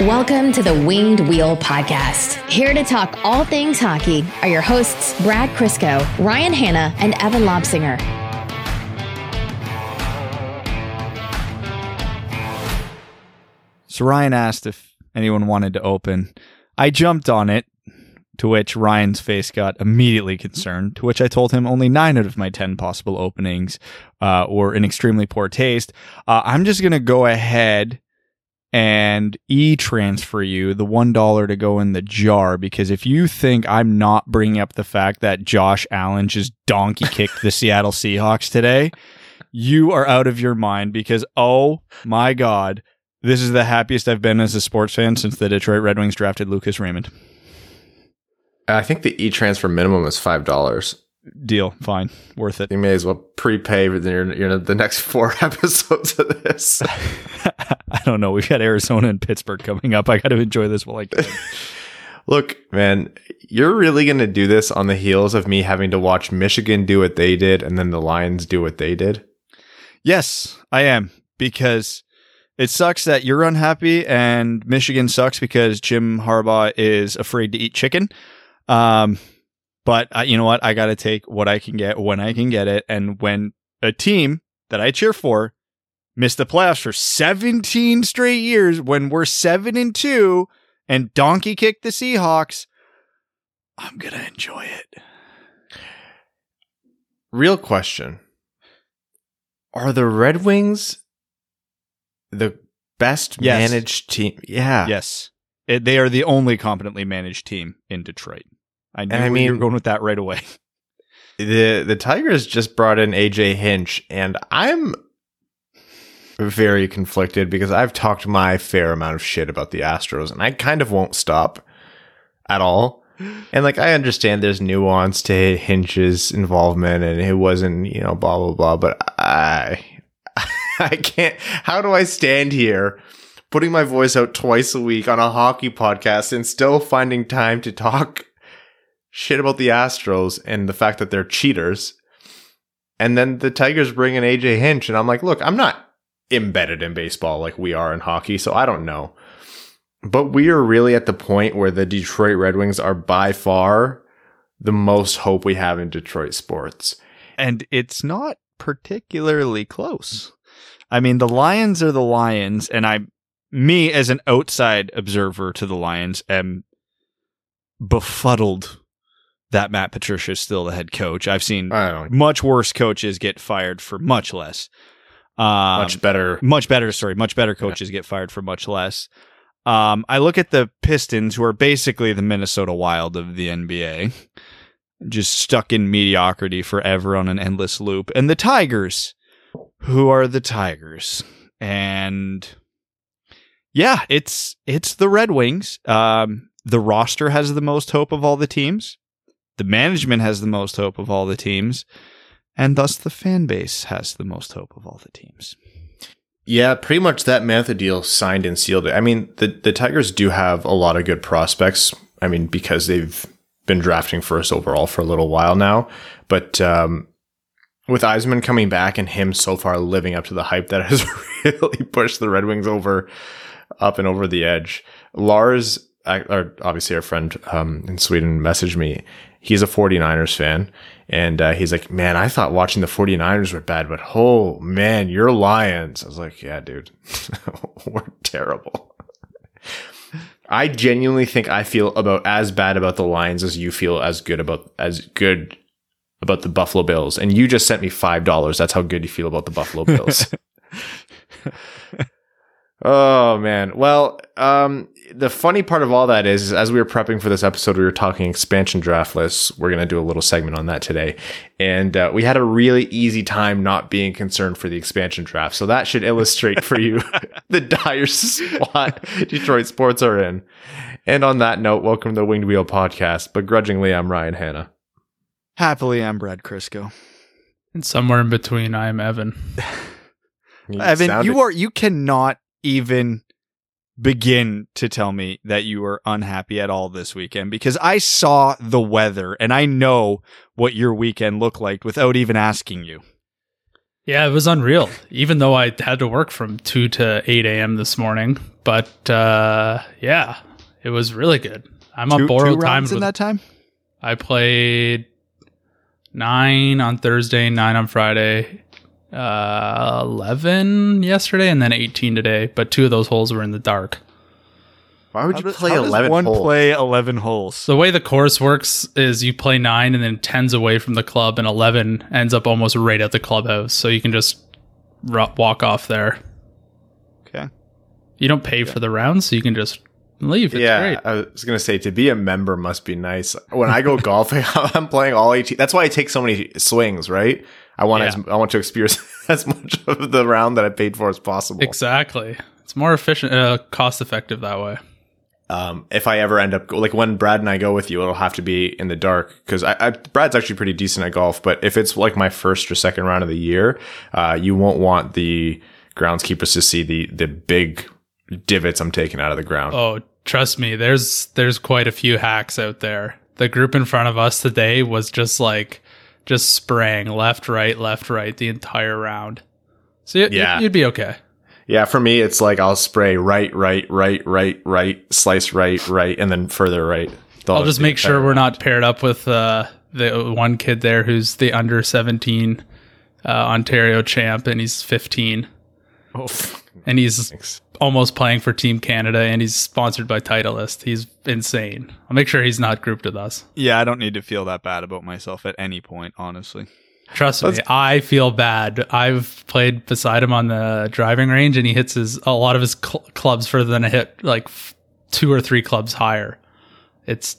Welcome to the Winged Wheel Podcast. Here to talk all things hockey are your hosts, Brad Crisco, Ryan Hanna, and Evan Lobsinger. So Ryan asked if anyone wanted to open. I jumped on it, to which Ryan's face got immediately concerned, to which I told him only nine out of my 10 possible openings uh, were in extremely poor taste. Uh, I'm just going to go ahead and e transfer you the $1 to go in the jar because if you think I'm not bringing up the fact that Josh Allen just donkey kicked the Seattle Seahawks today, you are out of your mind because, oh my God, this is the happiest I've been as a sports fan since the Detroit Red Wings drafted Lucas Raymond. I think the e transfer minimum is five dollars. Deal, fine, worth it. You may as well prepay for the, you know, the next four episodes of this. I don't know. We've got Arizona and Pittsburgh coming up. I got to enjoy this while I can. Look, man, you're really going to do this on the heels of me having to watch Michigan do what they did and then the Lions do what they did? Yes, I am because it sucks that you're unhappy and Michigan sucks because Jim Harbaugh is afraid to eat chicken. Um, but uh, you know what? I got to take what I can get when I can get it. And when a team that I cheer for missed the playoffs for 17 straight years, when we're seven and two and donkey kick the Seahawks, I'm going to enjoy it. Real question. Are the Red Wings the best Yes. managed team? Yeah. Yes. It, they are the only competently managed team in Detroit. I knew And I you were going with that right away. The the Tigers just brought in AJ Hinch and I'm very conflicted because I've talked my fair amount of shit about the Astros and I kind of won't stop at all. And like I understand there's nuance to Hinch's involvement and it wasn't, you know, blah blah blah, but I I can't how do I stand here putting my voice out twice a week on a hockey podcast and still finding time to talk shit about the Astros and the fact that they're cheaters. And then the Tigers bring in AJ Hinch, and I'm like, look, I'm not embedded in baseball like we are in hockey, so I don't know. But we are really at the point where the Detroit Red Wings are by far the most hope we have in Detroit sports. and it's not particularly close. I mean, the Lions are the Lions, and I, me as an outside observer to the Lions, am befuddled that Matt Patricia is still the head coach. I've seen I don't know. much worse coaches get fired for much less. Um, Much better. much better. Sorry, much better coaches get fired for much less. Um, I look at the Pistons, who are basically the Minnesota Wild of the NBA, just stuck in mediocrity forever on an endless loop, and the Tigers, who are the Tigers, and yeah, it's it's the Red Wings. Um, the roster has the most hope of all the teams. The management has the most hope of all the teams and thus the fan base has the most hope of all the teams. Yeah, pretty much that method deal signed and sealed it. I mean, the the Tigers do have a lot of good prospects. I mean, because they've been drafting first overall for a little while now. But um, with Yzerman coming back and him so far living up to the hype that has really pushed the Red Wings over up and over the edge. Lars, or obviously our friend um, in Sweden, messaged me. He's a 49ers fan. And uh, he's like, man, I thought watching the 49ers were bad, but oh man, you're Lions. I was like, yeah, dude, we're terrible. I genuinely think I feel about as bad about the Lions as you feel as good about as good about the Buffalo Bills. And you just sent me five dollars. That's how good you feel about the Buffalo Bills. oh man. Well, um, the funny part of all that is, is as we were prepping for this episode, we were talking expansion draft lists. We're going to do a little segment on that today. And uh, we had a really easy time not being concerned for the expansion draft. So that should illustrate for you the dire spot Detroit sports are in. And on that note, welcome to the Winged Wheel podcast. Begrudgingly, I'm Ryan Hanna. Happily, I'm Brad Crisco. And somewhere in between, I'm Evan. You Evan, sounded- you are you cannot even begin to tell me that you were unhappy at all this weekend because I saw the weather and I know what your weekend looked like without even asking you. Yeah, it was unreal. Even though I had to work from two to eight a.m. this morning, but uh, yeah, it was really good. I'm on Two, borrowed two time. in that time. I played nine on Thursday, nine on Friday, uh, eleven yesterday, and then eighteen today. But two of those holes were in the dark. Why would How you does- play how does eleven one holes? play eleven holes? The way the course works is you play nine and then tens away from the club, and eleven ends up almost right at the clubhouse. So you can just ru- walk off there. Okay. You don't pay for the round, so you can just leave. It's yeah, great. I was gonna say to be a member must be nice. When I go golfing, I'm playing all 18. That's why I take so many swings, right? I want Yeah. as, I want to experience as much of the round that I paid for as possible. Exactly. It's more efficient, uh, cost effective that way. um, if I ever end up like when Brad and I go with you, it'll have to be in the dark because I, I Brad's actually pretty decent at golf. But if it's like my first or second round of the year, uh, you won't want the groundskeepers to see the the big divots I'm taking out of the ground. Oh, trust me, there's there's quite a few hacks out there. The group in front of us today was just like just spraying left, right, left, right the entire round. So you, Yeah. you'd be okay. Yeah, for me, it's like I'll spray right, right, right, right, right, slice right, right, and then further right. The- I'll just make sure we're not paired up with uh, the one kid there who's the under 17 uh, Ontario champ, and he's 15, Oh, and he's Thanks. Almost playing for Team Canada, and he's sponsored by Titleist. He's insane. I'll make sure he's not grouped with us. yeah, I don't need to feel that bad about myself at any point, honestly. Trust me, I feel bad. I've played beside him on the driving range, and he hits his a lot of his cl- clubs further than I hit like f- two or three clubs higher. It's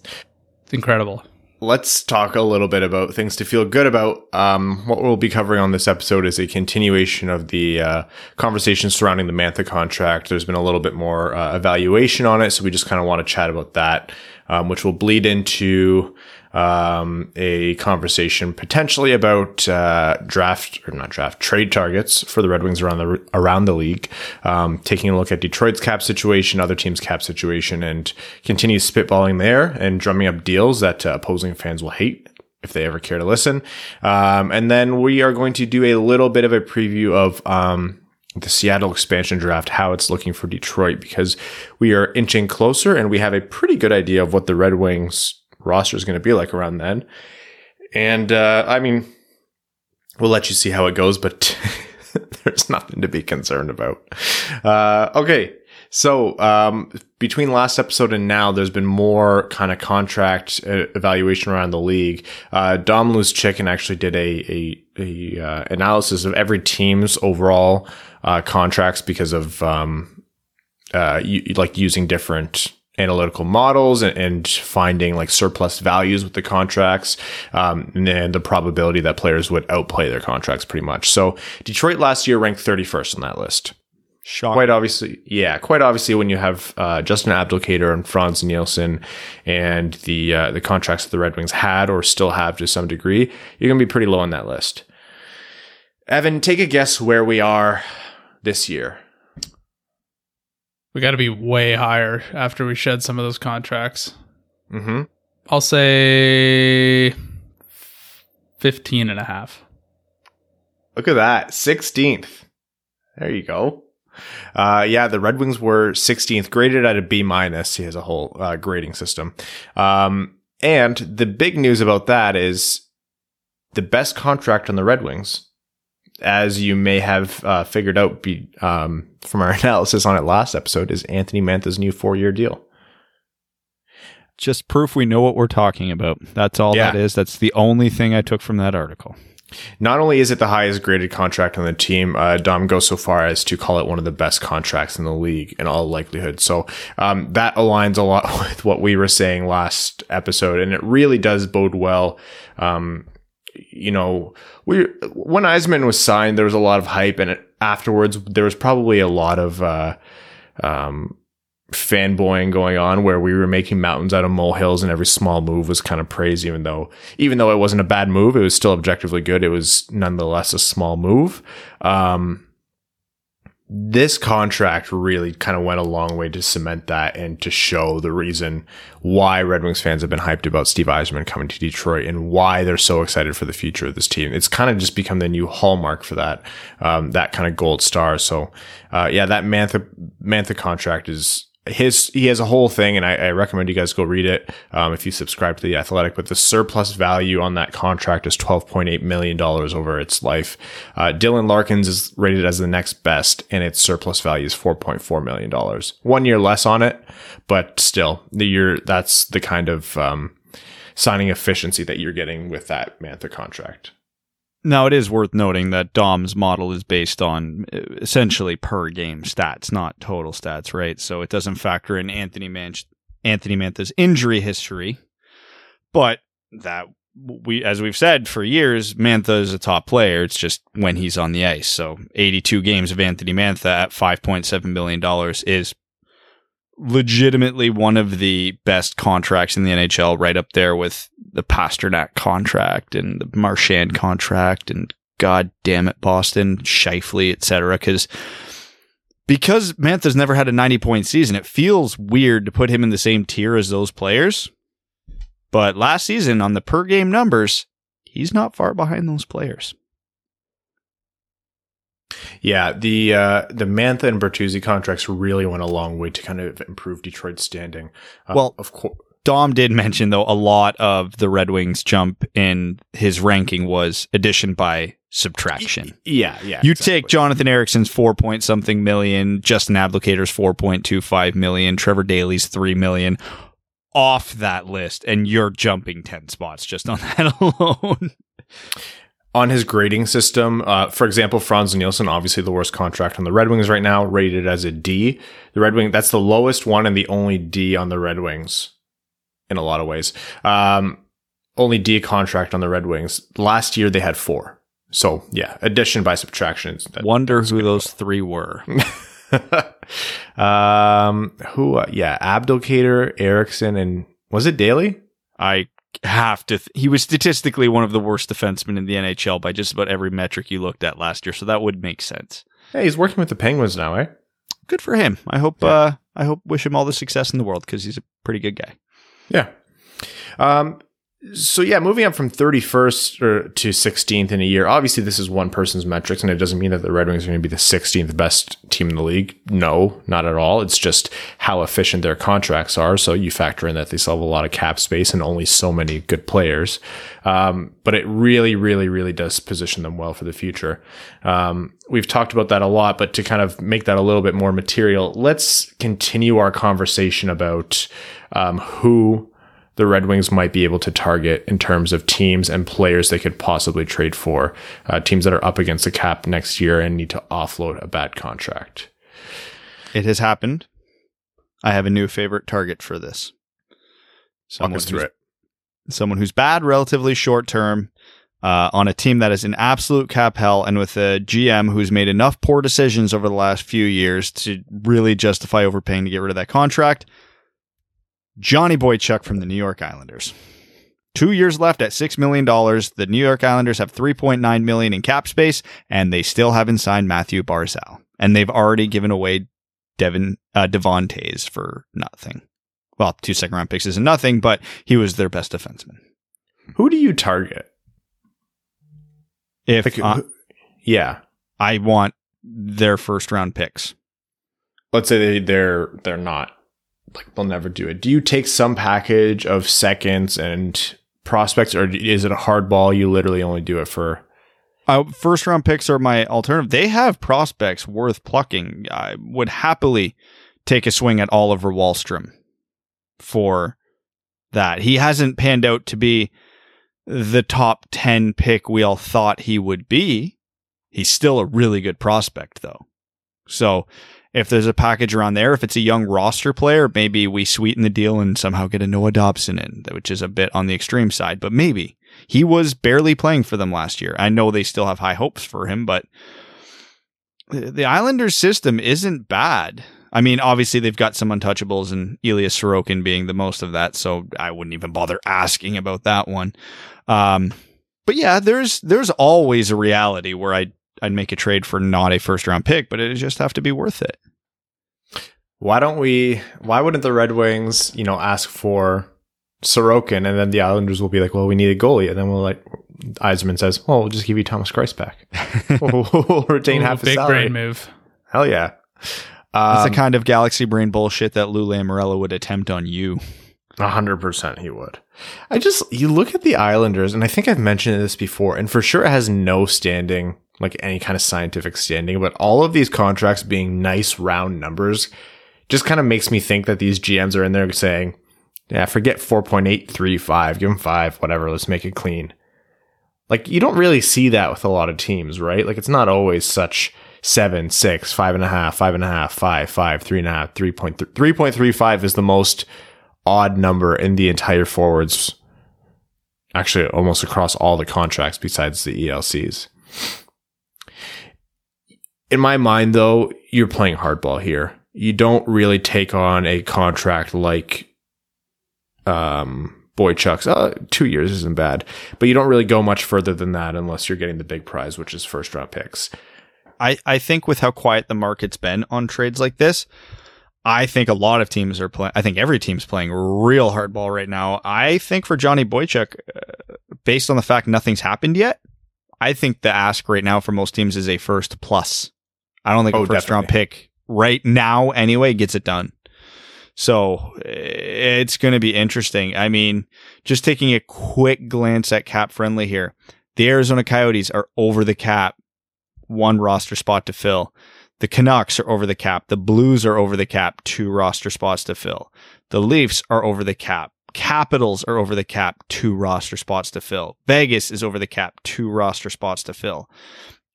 incredible. Let's talk a little bit about things to feel good about. Um, what we'll be covering on this episode is a continuation of the uh, conversation surrounding the Mantha contract. There's been a little bit more uh, evaluation on it, so we just kind of want to chat about that, um, which will bleed into um, a conversation potentially about uh, draft or not draft trade targets for the Red Wings around the around the league. Um, taking a look at Detroit's cap situation, other teams' cap situation, and continue spitballing there and drumming up deals that uh, opposing fans will hate if they ever care to listen. Um, and then we are going to do a little bit of a preview of um, the Seattle expansion draft, how it's looking for Detroit, because we are inching closer and we have a pretty good idea of what the Red Wings roster is going to be like around then. And uh, I mean, we'll let you see how it goes, but there's nothing to be concerned about. Uh, okay. So, um, between last episode and now, there's been more kind of contract uh, evaluation around the league. Uh, Dom Luszczyszyn actually did a, a, a, uh, analysis of every team's overall, uh, contracts because of, um, uh, you, like using different analytical models and, and finding like surplus values with the contracts, um, and, then the probability that players would outplay their contracts pretty much. So Detroit last year ranked 31st on that list Shock. quite obviously, yeah, quite obviously, when you have uh, Justin Abdelkader and Frans Nielsen and the uh, the contracts that the Red Wings had or still have to some degree, you're gonna be pretty low on that list. Evan, take a guess where we are this year. We got to be way higher after we shed some of those contracts. Mm-hmm. I'll say 15 and a half. Look at that, 16th. There you go. Uh, yeah, the Red Wings were 16th, graded at a B minus. He has a whole uh, grading system. Um, and the big news about that is the best contract on the Red Wings, as you may have uh, figured out be, um, from our analysis on it last episode, is Anthony Mantha's new four year deal. Just proof we know what we're talking about. That's all Yeah. that is. That's the only thing I took from that article. Not only is it the highest graded contract on the team, uh, Dom goes so far as to call it one of the best contracts in the league in all likelihood. So um, that aligns a lot with what we were saying last episode, and it really does bode well. Um, you know, we when Yzerman was signed, there was a lot of hype, and it, afterwards there was probably a lot of uh, um, fanboying going on where we were making mountains out of molehills and every small move was kind of praised even though even though it wasn't a bad move it was still objectively good. It was nonetheless a small move. Um this contract really kind of went a long way to cement that and to show the reason why Red Wings fans have been hyped about Steve Yzerman coming to Detroit and why they're so excited for the future of this team. It's kind of just become the new hallmark for that, um, that kind of gold star. So, uh, yeah, that Mantha, Mantha contract is, his he has a whole thing, and I, I recommend you guys go read it um, if you subscribe to the Athletic. But the surplus value on that contract is twelve point eight million dollars over its life. Uh, Dylan Larkin's is rated as the next best, and its surplus value is four point four million dollars. One year less on it, but still, the year that's the kind of um, signing efficiency that you're getting with that Mantha contract. Now, it is worth noting that Dom's model is based on uh, essentially per game stats, not total stats, right? So it doesn't factor in Anthony Anthony Mantha's injury history, but that we, as we've said for years, Mantha is a top player. It's just when he's on the ice. So 82 games of Anthony Mantha at 5.7 million dollars is legitimately one of the best contracts in the NHL, right up there with the Pastrnak contract and the Marchand contract and God damn it, Boston, Scheifele, etc. Because because Mantha's never had a 90 point season, it feels weird to put him in the same tier as those players. But last season, on the per game numbers, he's not far behind those players. Yeah, the uh, the Mantha and Bertuzzi contracts really went a long way to kind of improve Detroit's standing. Uh, Well- of course, Dom did mention though a lot of the Red Wings jump in his ranking was addition by subtraction. yeah, yeah. You exactly. take Jonathan Ericsson's four point something million, Justin Abdelkader's four point two five million, Trevor Daley's three million off that list, and you're jumping ten spots just on that alone. On his grading system. Uh, for example, Frans Nielsen, obviously the worst contract on the Red Wings right now, rated as a D. The Red Wing, that's the lowest one and the only D on the Red Wings in a lot of ways. Um, only D contract on the Red Wings. Last year they had four. So yeah, addition by subtraction. that- Wonder who those three were. um, who? Uh, yeah, Abdelkader, Ericsson, and was it Daley? I have to. Th- he was statistically one of the worst defensemen in the NHL by just about every metric you looked at last year, so that would make sense. Hey, he's working with the Penguins now, eh? Good for him. I hope. Yeah. Uh, I hope. Wish him all the success in the world because he's a pretty good guy. Yeah. Um, so yeah, moving up from 31st or to 16th in a year. Obviously, this is one person's metrics, and it doesn't mean that the Red Wings are going to be the 16th best team in the league. No, not at all. It's just how efficient their contracts are. So you factor in that they still have a lot of cap space and only so many good players. Um, but it really, really, really does position them well for the future. Um, we've talked about that a lot, but to kind of make that a little bit more material, let's continue our conversation about um, who the Red Wings might be able to target in terms of teams and players they could possibly trade for. Uh, teams that are up against the cap next year and need to offload a bad contract. It has happened. I have a new favorite target for this. Walk us through it. someone who's bad, relatively short term, uh, on a team that is in absolute cap hell, and with a GM who's made enough poor decisions over the last few years to really justify overpaying to get rid of that contract. Johnny Boychuk from the New York Islanders. Two years left at six million dollars. The New York Islanders have 3.9 million in cap space, and they still haven't signed Mathew Barzal, and they've already given away Devon uh, Devon Toews for nothing. Well, two second round picks isn't nothing, but he was their best defenseman. Who do you target? If Like, uh, who- yeah. I want their first round picks, Let's say they, they're they're not like they'll never do it. Do you take some package of seconds and prospects, or is it a hard ball? You literally only do it for uh, first round picks are my alternative. They have prospects worth plucking. I would happily take a swing at Oliver Wahlstrom for that. He hasn't panned out to be the top 10 pick we all thought he would be. He's still a really good prospect, though. So if there's a package around there, if it's a young roster player, maybe we sweeten the deal and somehow get a Noah Dobson in, which is a bit on the extreme side, but maybe. He was barely playing for them last year. I know they still have high hopes for him, but the Islanders system isn't bad. I mean, obviously they've got some untouchables and Elias Sorokin being the most of that, so I wouldn't even bother asking about that one. Um, but yeah, there's there's always a reality where I I'd make a trade for not a first round pick, but it just have to be worth it. Why don't we? Why wouldn't the Red Wings, you know, ask for Sorokin, and then the Islanders will be like, "Well, we need a goalie," and then we'll like, Yzerman says, "Well, we'll just give you Thomas Greiss back. we'll, we'll retain half his big salary." brain move. Hell yeah! It's Um, the kind of galaxy brain bullshit that Lou Lamoriello would attempt on you. A hundred percent, he would. I just you look at the Islanders, and I think I've mentioned this before, and for sure it has no standing, like any kind of scientific standing. But all of these contracts being nice round numbers, just kind of makes me think that these GMs are in there saying, "Yeah, forget four point eight three five, give them five, whatever. Let's make it clean." Like you don't really see that with a lot of teams, right? Like it's not always such seven, six, five and a half, five and a half, five, five, three and a half, three point three point three five is the most odd number in the entire forwards. Actually, almost across all the contracts besides the ELCs. In my mind, though, you're playing hardball here. You don't really take on a contract like um, Boychuk's. Uh, two years isn't bad, but you don't really go much further than that unless you're getting the big prize, which is first round picks. I, I think with how quiet the market's been on trades like this, I think a lot of teams are playing. I think every team's playing real hardball right now. I think for Johnny Boychuk, uh, based on the fact nothing's happened yet, I think the ask right now for most teams is a first plus. I don't think Oh, a first round pick right now anyway gets it done. So eh, it's going to be interesting. I mean, just taking a quick glance at cap friendly here, the Arizona Coyotes are over the cap, one roster spot to fill. The Canucks are over the cap. The Blues are over the cap, two roster spots to fill. The Leafs are over the cap. Capitals are over the cap, two roster spots to fill. Vegas is over the cap, two roster spots to fill.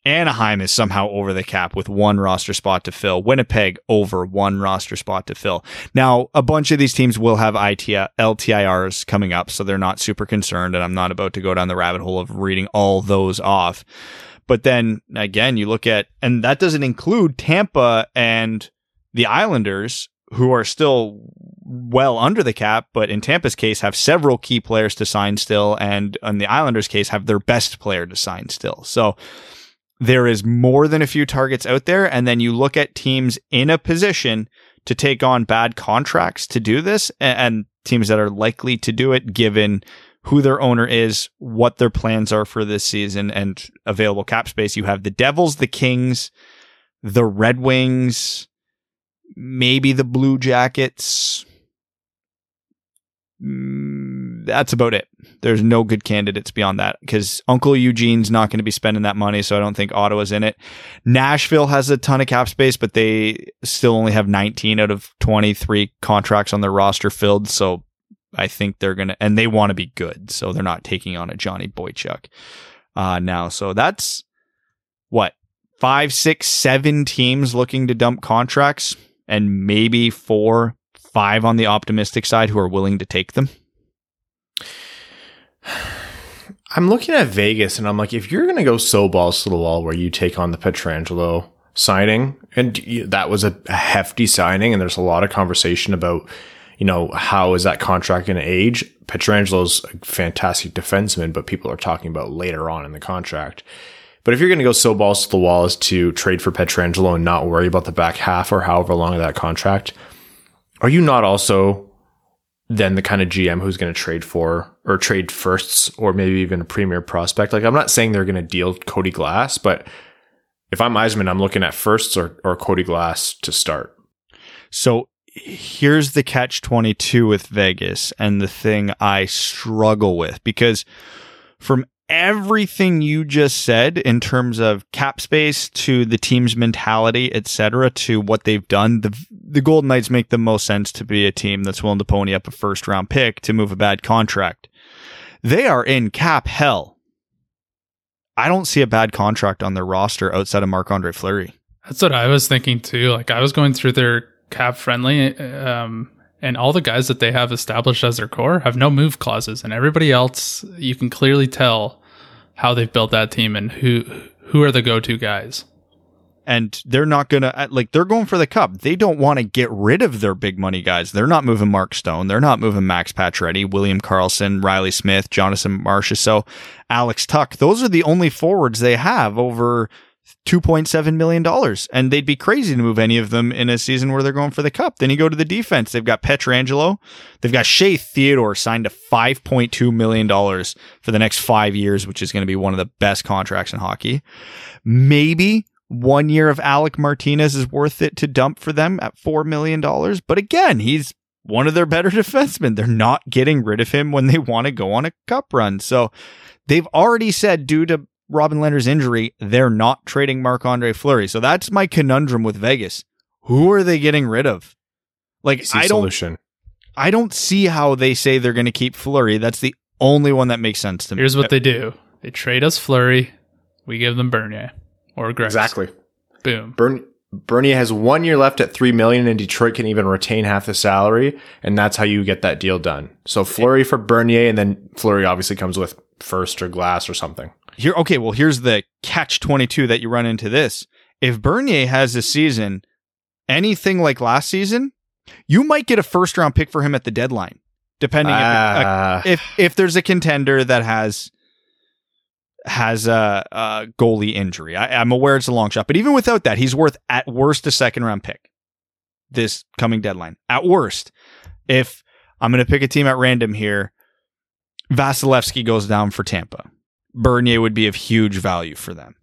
Anaheim is somehow over the cap with one roster spot to fill. Winnipeg over one roster spot to fill. Now, a bunch of these teams will have IT, LTIRs coming up, so they're not super concerned, and I'm not about to go down the rabbit hole of reading all those off. But then again, you look at, and that doesn't include Tampa and the Islanders, who are still well under the cap, but in Tampa's case, have several key players to sign still, and in the Islanders' case, have their best player to sign still. So there is more than a few targets out there. And then you look at teams in a position to take on bad contracts to do this, and teams that are likely to do it given who their owner is, what their plans are for this season, and available cap space. You have the Devils, the Kings, the Red Wings, maybe the Blue Jackets. Mm, That's about it. There's no good candidates beyond that because Uncle Eugene's not going to be spending that money, so I don't think Ottawa's in it. Nashville has a ton of cap space, but they still only have 19 out of 23 contracts on their roster filled, so I think they're gonna, and they want to be good, so they're not taking on a Johnny Boychuk uh, now. So that's what five, six, seven teams looking to dump contracts, and maybe four, five on the optimistic side who are willing to take them. I'm looking at Vegas and I'm like, if you're going to go so balls to the wall where you take on the Pietrangelo signing, and that was a, hefty signing, and there's a lot of conversation about, you know, how is that contract going to age? Pietrangelo's a fantastic defenseman, but people are talking about later on in the contract. But if you're going to go so balls to the wall as to trade for Petrangelo and not worry about the back half or however long of that contract, are you not also then the kind of GM who's going to trade for or trade firsts or maybe even a premier prospect. Like I'm not saying they're going to deal Cody Glass, but if I'm Yzerman, I'm looking at firsts or, or Cody Glass to start. So here's the catch 22 with Vegas and the thing I struggle with because from everything you just said in terms of cap space to the team's mentality, etc., to what they've done, the the Golden Knights make the most sense to be a team that's willing to pony up a first round pick to move a bad contract. They are in cap hell. I don't see a bad contract on their roster outside of Marc Andre Fleury. That's what I was thinking too. Like I was going through their cap friendly, um, and all the guys that they have established as their core have no move clauses, and everybody else you can clearly tell how they've built that team and who who are the go to guys. and they're not gonna uh, like they're going for the cup. They don't want to get rid of their big money guys. They're not moving Mark Stone. They're not moving Max Pacioretty, William Karlsson, Reilly Smith, Jonathan Marchessault, Alex Tuch. Those are the only forwards they have over $2.7 million. And they'd be crazy to move any of them in a season where they're going for the cup. Then you go to the defense. They've got Pietrangelo. They've got Shea Theodore signed to $5.2 million for the next five years, which is going to be one of the best contracts in hockey. Maybe one year of Alec Martinez is worth it to dump for them at $4 million. But again, he's one of their better defensemen. They're not getting rid of him when they want to go on a cup run. So they've already said, due to Robin Lehner's injury, they're not trading Marc Andre Fleury. So that's my conundrum with Vegas. Who are they getting rid of? Like Easy I don't solution. I don't see how they say they're going to keep Fleury. That's the only one that makes sense to me. Here's what uh, they do: they trade us Fleury, we give them Bernier or Grimes. Exactly. Boom. Bern- Bernier has one year left at three million, and Detroit can even retain half the salary, and that's how you get that deal done. So Fleury for Bernier, and then Fleury obviously comes with first or glass or something. Here, okay, well, here's the catch 22 that you run into this. If Bernier has a season anything like last season, you might get a first round pick for him at the deadline, depending if, Ah, if if there's a contender that has has a, a goalie injury. I, I'm aware it's a long shot, but even without that, he's worth at worst a second round pick this coming deadline. At worst, if I'm going to pick a team at random here, Vasilevskiy goes down for Tampa. Bernier would be of huge value for them.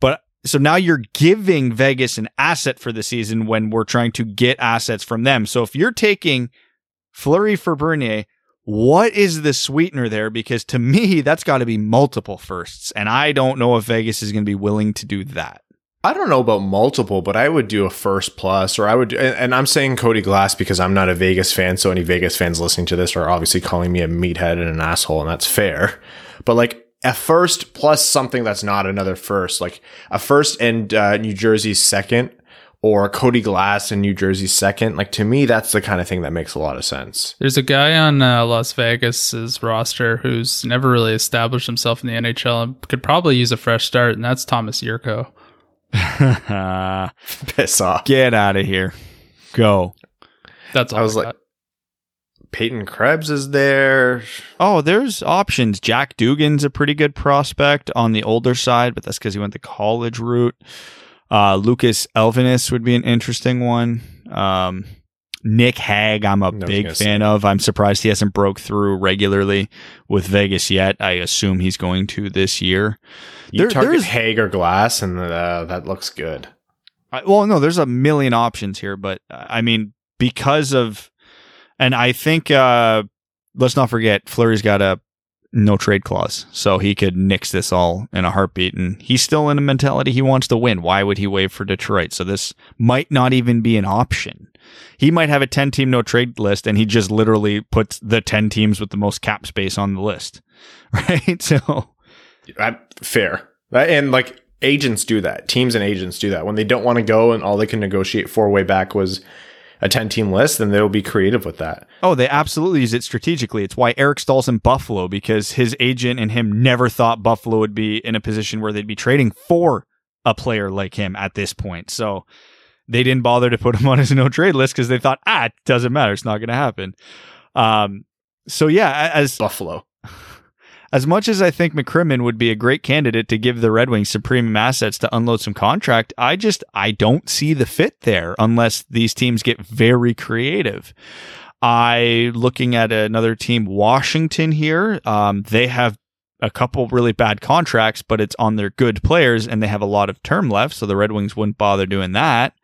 But so now you're giving Vegas an asset for the season when we're trying to get assets from them. So if you're taking Fleury for Bernier, what is the sweetener there? Because to me, that's got to be multiple firsts. And I don't know if Vegas is going to be willing to do that. I don't know about multiple, but I would do a first plus, or I would, and, and I'm saying Cody Glass because I'm not a Vegas fan. So any Vegas fans listening to this are obviously calling me a meathead and an asshole, and that's fair. But like a first plus something that's not another first, like a first and uh, New Jersey's second, or Cody Glass and New Jersey's second. Like to me, that's the kind of thing that makes a lot of sense. There's a guy on uh, Las Vegas's roster who's never really established himself in the NHL and could probably use a fresh start, and that's Tomas Jurco. Piss off. Get out of here. Go. That's all I was like, got. Peyton Krebs is there. Oh, there's options. Jack Dugan's a pretty good prospect on the older side, but that's because he went the college route. Uh, Lucas Elvenes would be an interesting one. Um, Nick Hague, I'm a was big fan say. of. I'm surprised he hasn't broke through regularly with Vegas yet. I assume he's going to this year. You There- target there's- Hague or Glass, and uh, that looks good. I, well, no, there's a million options here, but uh, I mean, because of, and I think, uh, let's not forget, Fleury's got a no trade clause, so he could nix this all in a heartbeat, and he's still in a mentality he wants to win. Why would he waive for Detroit? So this might not even be an option. He might have a 10 team no trade list, and he just literally puts the 10 teams with the most cap space on the list, right? So, I, fair. And like agents do that. Teams and agents do that. When they don't want to go and all they can negotiate for way back was a 10 team list, then they'll be creative with that. Oh, they absolutely use it strategically. It's why Eric Staal's in Buffalo because his agent and him never thought Buffalo would be in a position where they'd be trading for a player like him at this point. So they didn't bother to put him on his no trade list because they thought, ah, it doesn't matter. It's not going to happen. Um, so yeah, as Buffalo. As much as I think McCrimmon would be a great candidate to give the Red Wings some premium assets to unload some contract, I just I don't see the fit there unless these teams get very creative. I looking at another team, Washington here. Um, they have a couple really bad contracts, but it's on their good players, and they have a lot of term left, so the Red Wings wouldn't bother doing that.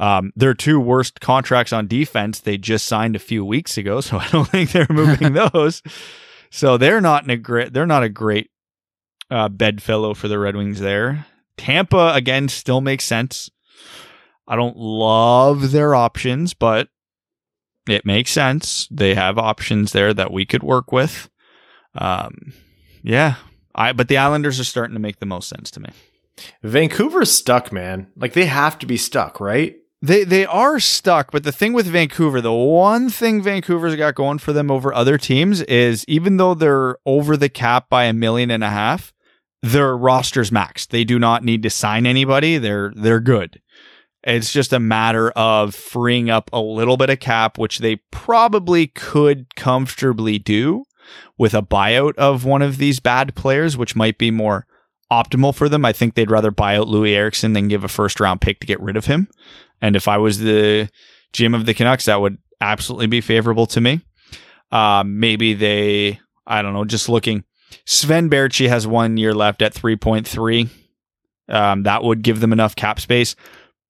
Um, their two worst contracts on defense they just signed a few weeks ago, so I don't think they're moving those. So they're not in a great. They're not a great uh, bedfellow for the Red Wings there. Tampa again still makes sense. I don't love their options, but it makes sense. They have options there that we could work with. Um, yeah, I. But the Islanders are starting to make the most sense to me. Vancouver's stuck, man. Like they have to be stuck, right? They they are stuck, but the thing with Vancouver, the one thing Vancouver's got going for them over other teams is even though they're over the cap by a million and a half, their roster's maxed. They do not need to sign anybody. They're they're good. It's just a matter of freeing up a little bit of cap, which they probably could comfortably do with a buyout of one of these bad players, which might be more optimal for them. I think they'd rather buy out Loui Eriksson than give a first round pick to get rid of him. And if I was the GM of the Canucks, that would absolutely be favorable to me. Uh, maybe they, I don't know, just looking. Sven Baertschi has one year left at 3.3. Um, that would give them enough cap space.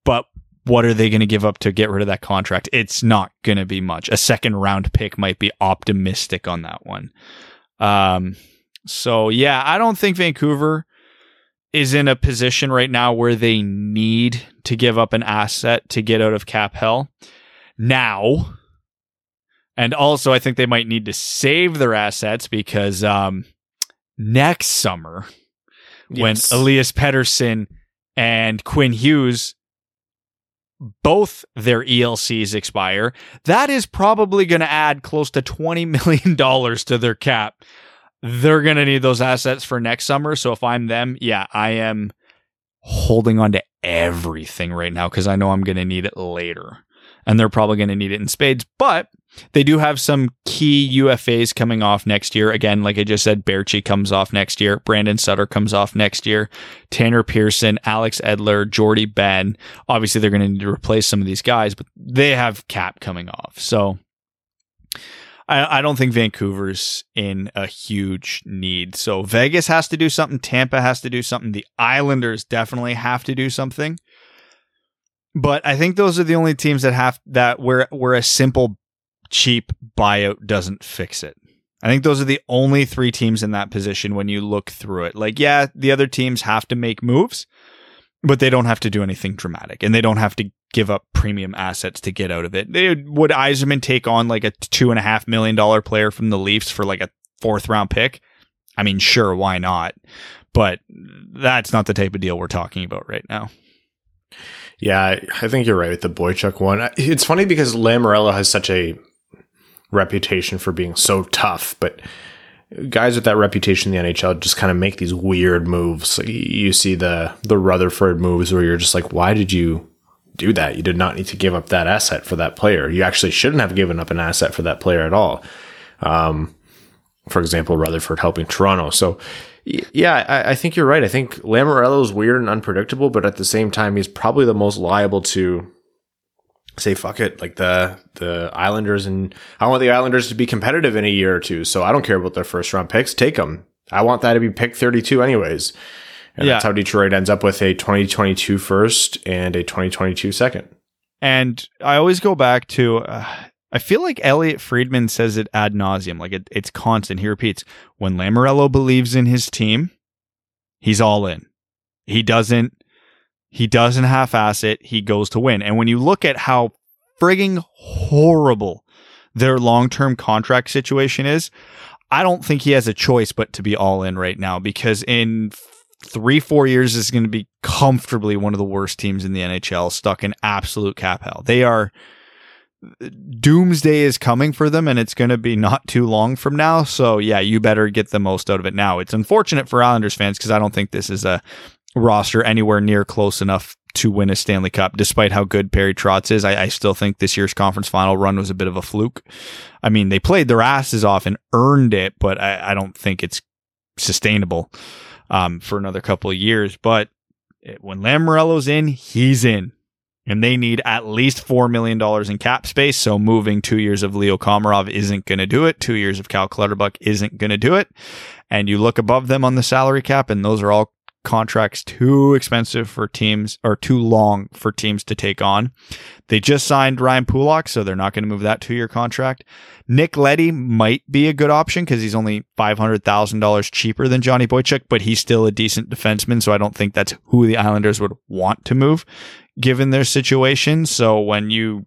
But what are they going to give up to get rid of that contract? It's not going to be much. A second round pick might be optimistic on that one. Um, so yeah, I don't think Vancouver is in a position right now where they need to give up an asset to get out of cap hell now. And also, I think they might need to save their assets because um, next summer, when Elias Pettersson and Quinn Hughes both their ELCs expire, that is probably going to add close to $20 million to their cap. They're going to need those assets for next summer. So if I'm them, yeah, I am holding on to everything right now because I know I'm going to need it later. And they're probably going to need it in spades. But they do have some key UFAs coming off next year. Again, like I just said, Baertschi comes off next year. Brandon Sutter comes off next year. Tanner Pearson, Alex Edler, Jordie Benn. Obviously, they're going to need to replace some of these guys, but they have cap coming off. So I, I don't think Vancouver's in a huge need. So Vegas has to do something. Tampa has to do something. The Islanders definitely have to do something. But I think those are the only teams that have that where where a simple cheap buyout doesn't fix it. I think those are the only three teams in that position when you look through it. Like, yeah, the other teams have to make moves, but they don't have to do anything dramatic and they don't have to give up premium assets to get out of it. Would Yzerman take on like a two and a half million dollar player from the Leafs for like a fourth round pick? I mean, sure, why not? But that's not the type of deal we're talking about right now. Yeah, I- think you're right with the Boychuk one. It's funny because Lamoriello has such a reputation for being so tough, but guys with that reputation in the NHL just kind of make these weird moves. You see the the Rutherford moves where you're just like, why did you do that? You did not need to give up that asset for that player. You actually shouldn't have given up an asset for that player at all. Um, for example, Rutherford helping Toronto. So, yeah, I, I think you're right. I think Lamoriello is weird and unpredictable, but at the same time, he's probably the most liable to say fuck it like the the Islanders and I want the Islanders to be competitive in a year or two so I don't care about their first round picks take them I want that to be pick 32 anyways and Yeah. that's how Detroit ends up with a 2022 first and a 2022 second And I always go back to, uh, I feel like Elliotte Friedman says it ad nauseum. Like it, it's constant. He repeats, when Lamoriello believes in his team, he's all in. He doesn't, he doesn't half-ass it. He goes to win. And when you look at how frigging horrible their long-term contract situation is, I don't think he has a choice but to be all in right now because in three, four years is going to be comfortably one of the worst teams in the NHL, stuck in absolute cap hell. They are doomsday is coming for them and it's going to be not too long from now. So yeah, you better get the most out of it now. It's unfortunate for Islanders fans because I don't think this is a roster anywhere near close enough to win a Stanley Cup, despite how good Barry Trotz is. I, I still think this year's conference final run was a bit of a fluke. I mean, they played their asses off and earned it, but I, I don't think it's sustainable um, for another couple of years. But when Lamoriello's in, he's in. And they need at least $4 million in cap space. So moving two years of Leo Komarov isn't going to do it. Two years of Cal Clutterbuck isn't going to do it. And you look above them on the salary cap, and those are all contracts too expensive for teams or too long for teams to take on. They just signed Ryan Pulock, so they're not going to move that two year contract. Nick Leddy might be a good option because he's only $500,000 cheaper than Johnny Boychuk, but he's still a decent defenseman. So I don't think that's who the Islanders would want to move given their situation. So when you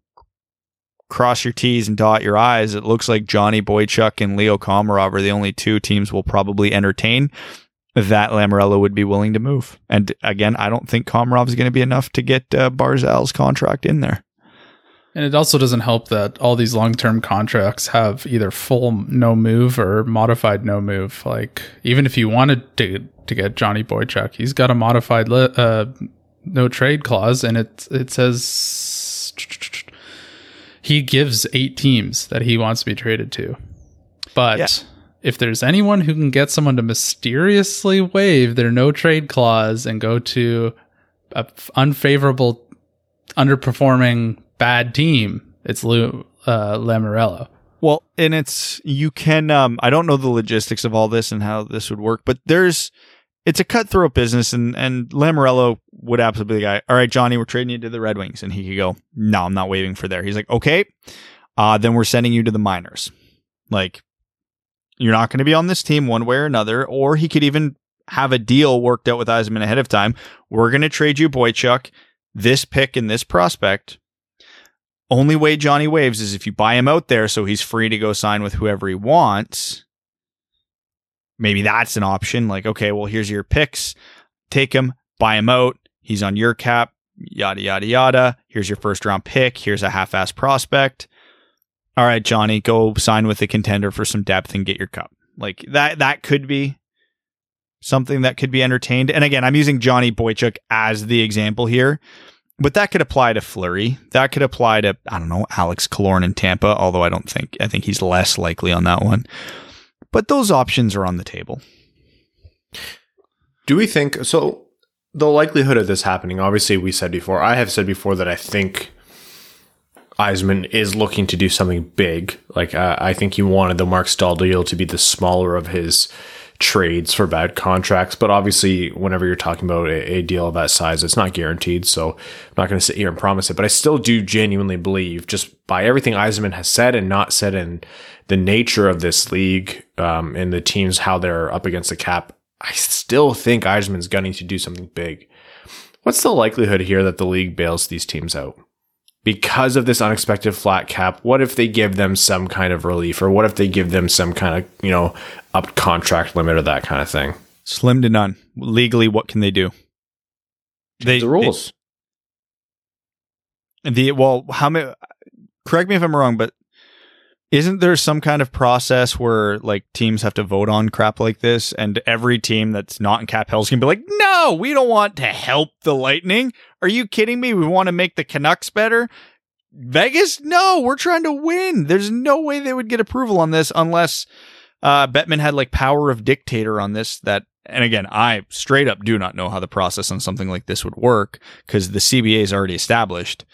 cross your T's and dot your I's, it looks like Johnny Boychuk and Leo Komarov are the only two teams will probably entertain that Lamoriello would be willing to move. And again, I don't think Komarov is going to be enough to get uh, Barzal's contract in there. And it also doesn't help that all these long term contracts have either full no move or modified no move. Like, even if you wanted to, to get Johnny Boychuk, he's got a modified li- uh, no trade clause, and it, it says he gives eight teams that he wants to be traded to. But Yeah. If there's anyone who can get someone to mysteriously waive their no trade clause and go to a unfavorable, underperforming bad team, it's Lou uh, Lamoriello. Well, and it's you can um I don't know the logistics of all this and how this would work, but there's it's a cutthroat business and and Lamoriello would absolutely be the guy. All right, Johnny, we're trading you to the Red Wings, and he could go, No, I'm not waiting for there. He's like, Okay, uh, then we're sending you to the minors. Like, you're not going to be on this team one way or another. Or he could even have a deal worked out with Yzerman ahead of time. We're going to trade you Boychuk, this pick and this prospect. Only way Johnny waves is if you buy him out there so he's free to go sign with whoever he wants. Maybe that's an option. Like, okay, well, here's your picks. Take him, buy him out. He's on your cap, yada, yada, yada. Here's your first round pick. Here's a half ass prospect all right, Johnny, go sign with a contender for some depth and get your cup. Like that, that could be something that could be entertained. And again, I'm using Johnny Boychuk as the example here, but that could apply to Fleury. That could apply to, I don't know, Alex Killorn in Tampa, although I don't think, I think he's less likely on that one. But those options are on the table. Do we think so? The likelihood of this happening, obviously, we said before, I have said before that I think Yzerman is looking to do something big. Like uh, I think he wanted the Marc Staal deal to be the smaller of his trades for bad contracts. But obviously, whenever you're talking about a, a deal of that size, it's not guaranteed. So I'm not going to sit here and promise it. But I still do genuinely believe, just by everything Yzerman has said and not said, in the nature of this league um, and the teams how they're up against the cap, I still think Yzerman's gunning to do something big. What's the likelihood here that the league bails these teams out? Because of this unexpected flat cap, what if they give them some kind of relief or what if they give them some kind of, you know, up contract limit or that kind of thing? Slim to none. Legally, what can they do? They, the rules. They, the well, how many correct me if I'm wrong, but isn't there some kind of process where like teams have to vote on crap like this and every team that's not in cap hells can be like, no, we don't want to help the Lightning. Are you kidding me? We want to make the Canucks better. Vegas, no, we're trying to win. There's no way they would get approval on this unless uh, Bettman had like power of dictator on this. That, and again, I straight up do not know how the process on something like this would work because the CBA is already established.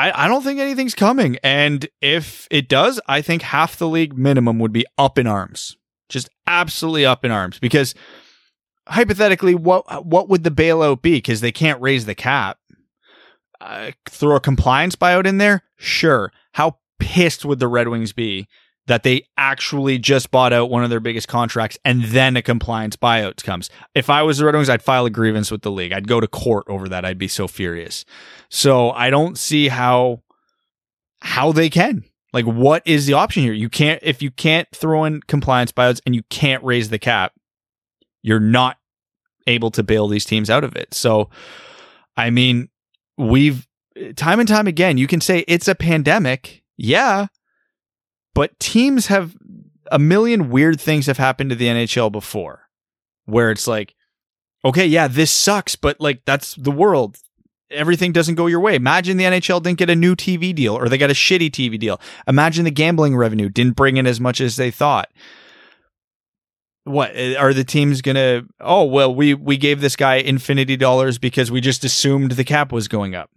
I, I don't think anything's coming. And if it does, I think half the league minimum would be up in arms. Just absolutely up in arms. Because hypothetically, what what would the bailout be? Because they can't raise the cap. Uh, throw a compliance buyout in there? Sure. How pissed would the Red Wings be that they actually just bought out one of their biggest contracts and then a compliance buyout comes. If I was the Red Wings, I'd file a grievance with the league. I'd go to court over that. I'd be so furious. So I don't see how how they can. Like what is the option here? You can't if you can't throw in compliance buyouts and you can't raise the cap, you're not able to bail these teams out of it. So I mean, we've time and time again, you can say it's a pandemic. Yeah, but teams have a million weird things have happened to the NHL before where it's like, okay, yeah, this sucks, but like that's the world. Everything doesn't go your way. Imagine the NHL didn't get a new TV deal or they got a shitty TV deal. Imagine the gambling revenue didn't bring in as much as they thought. What eh, are the teams gonna? Oh well, we we gave this guy infinity dollars because we just assumed the cap was going up.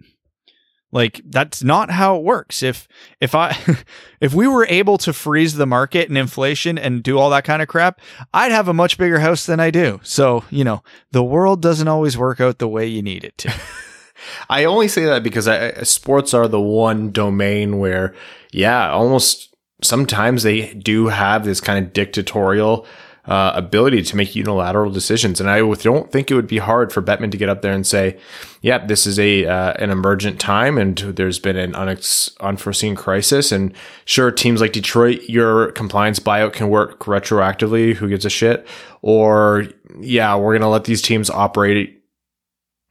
Like that's not how it works. If if I if we were able to freeze the market and inflation and do all that kind of crap, I'd have a much bigger house than I do. So, you know, the world doesn't always work out the way you need it to. I only say that because I, sports are the one domain where yeah, almost sometimes they do have this kind of dictatorial uh, ability to make unilateral decisions. And I don't think it would be hard for Bettman to get up there and say, "Yeah, this is a uh, an emergent time, and there's been an unex- unforeseen crisis." And sure, teams like Detroit, your compliance buyout can work retroactively. Who gives a shit? Or yeah, we're gonna let these teams operate.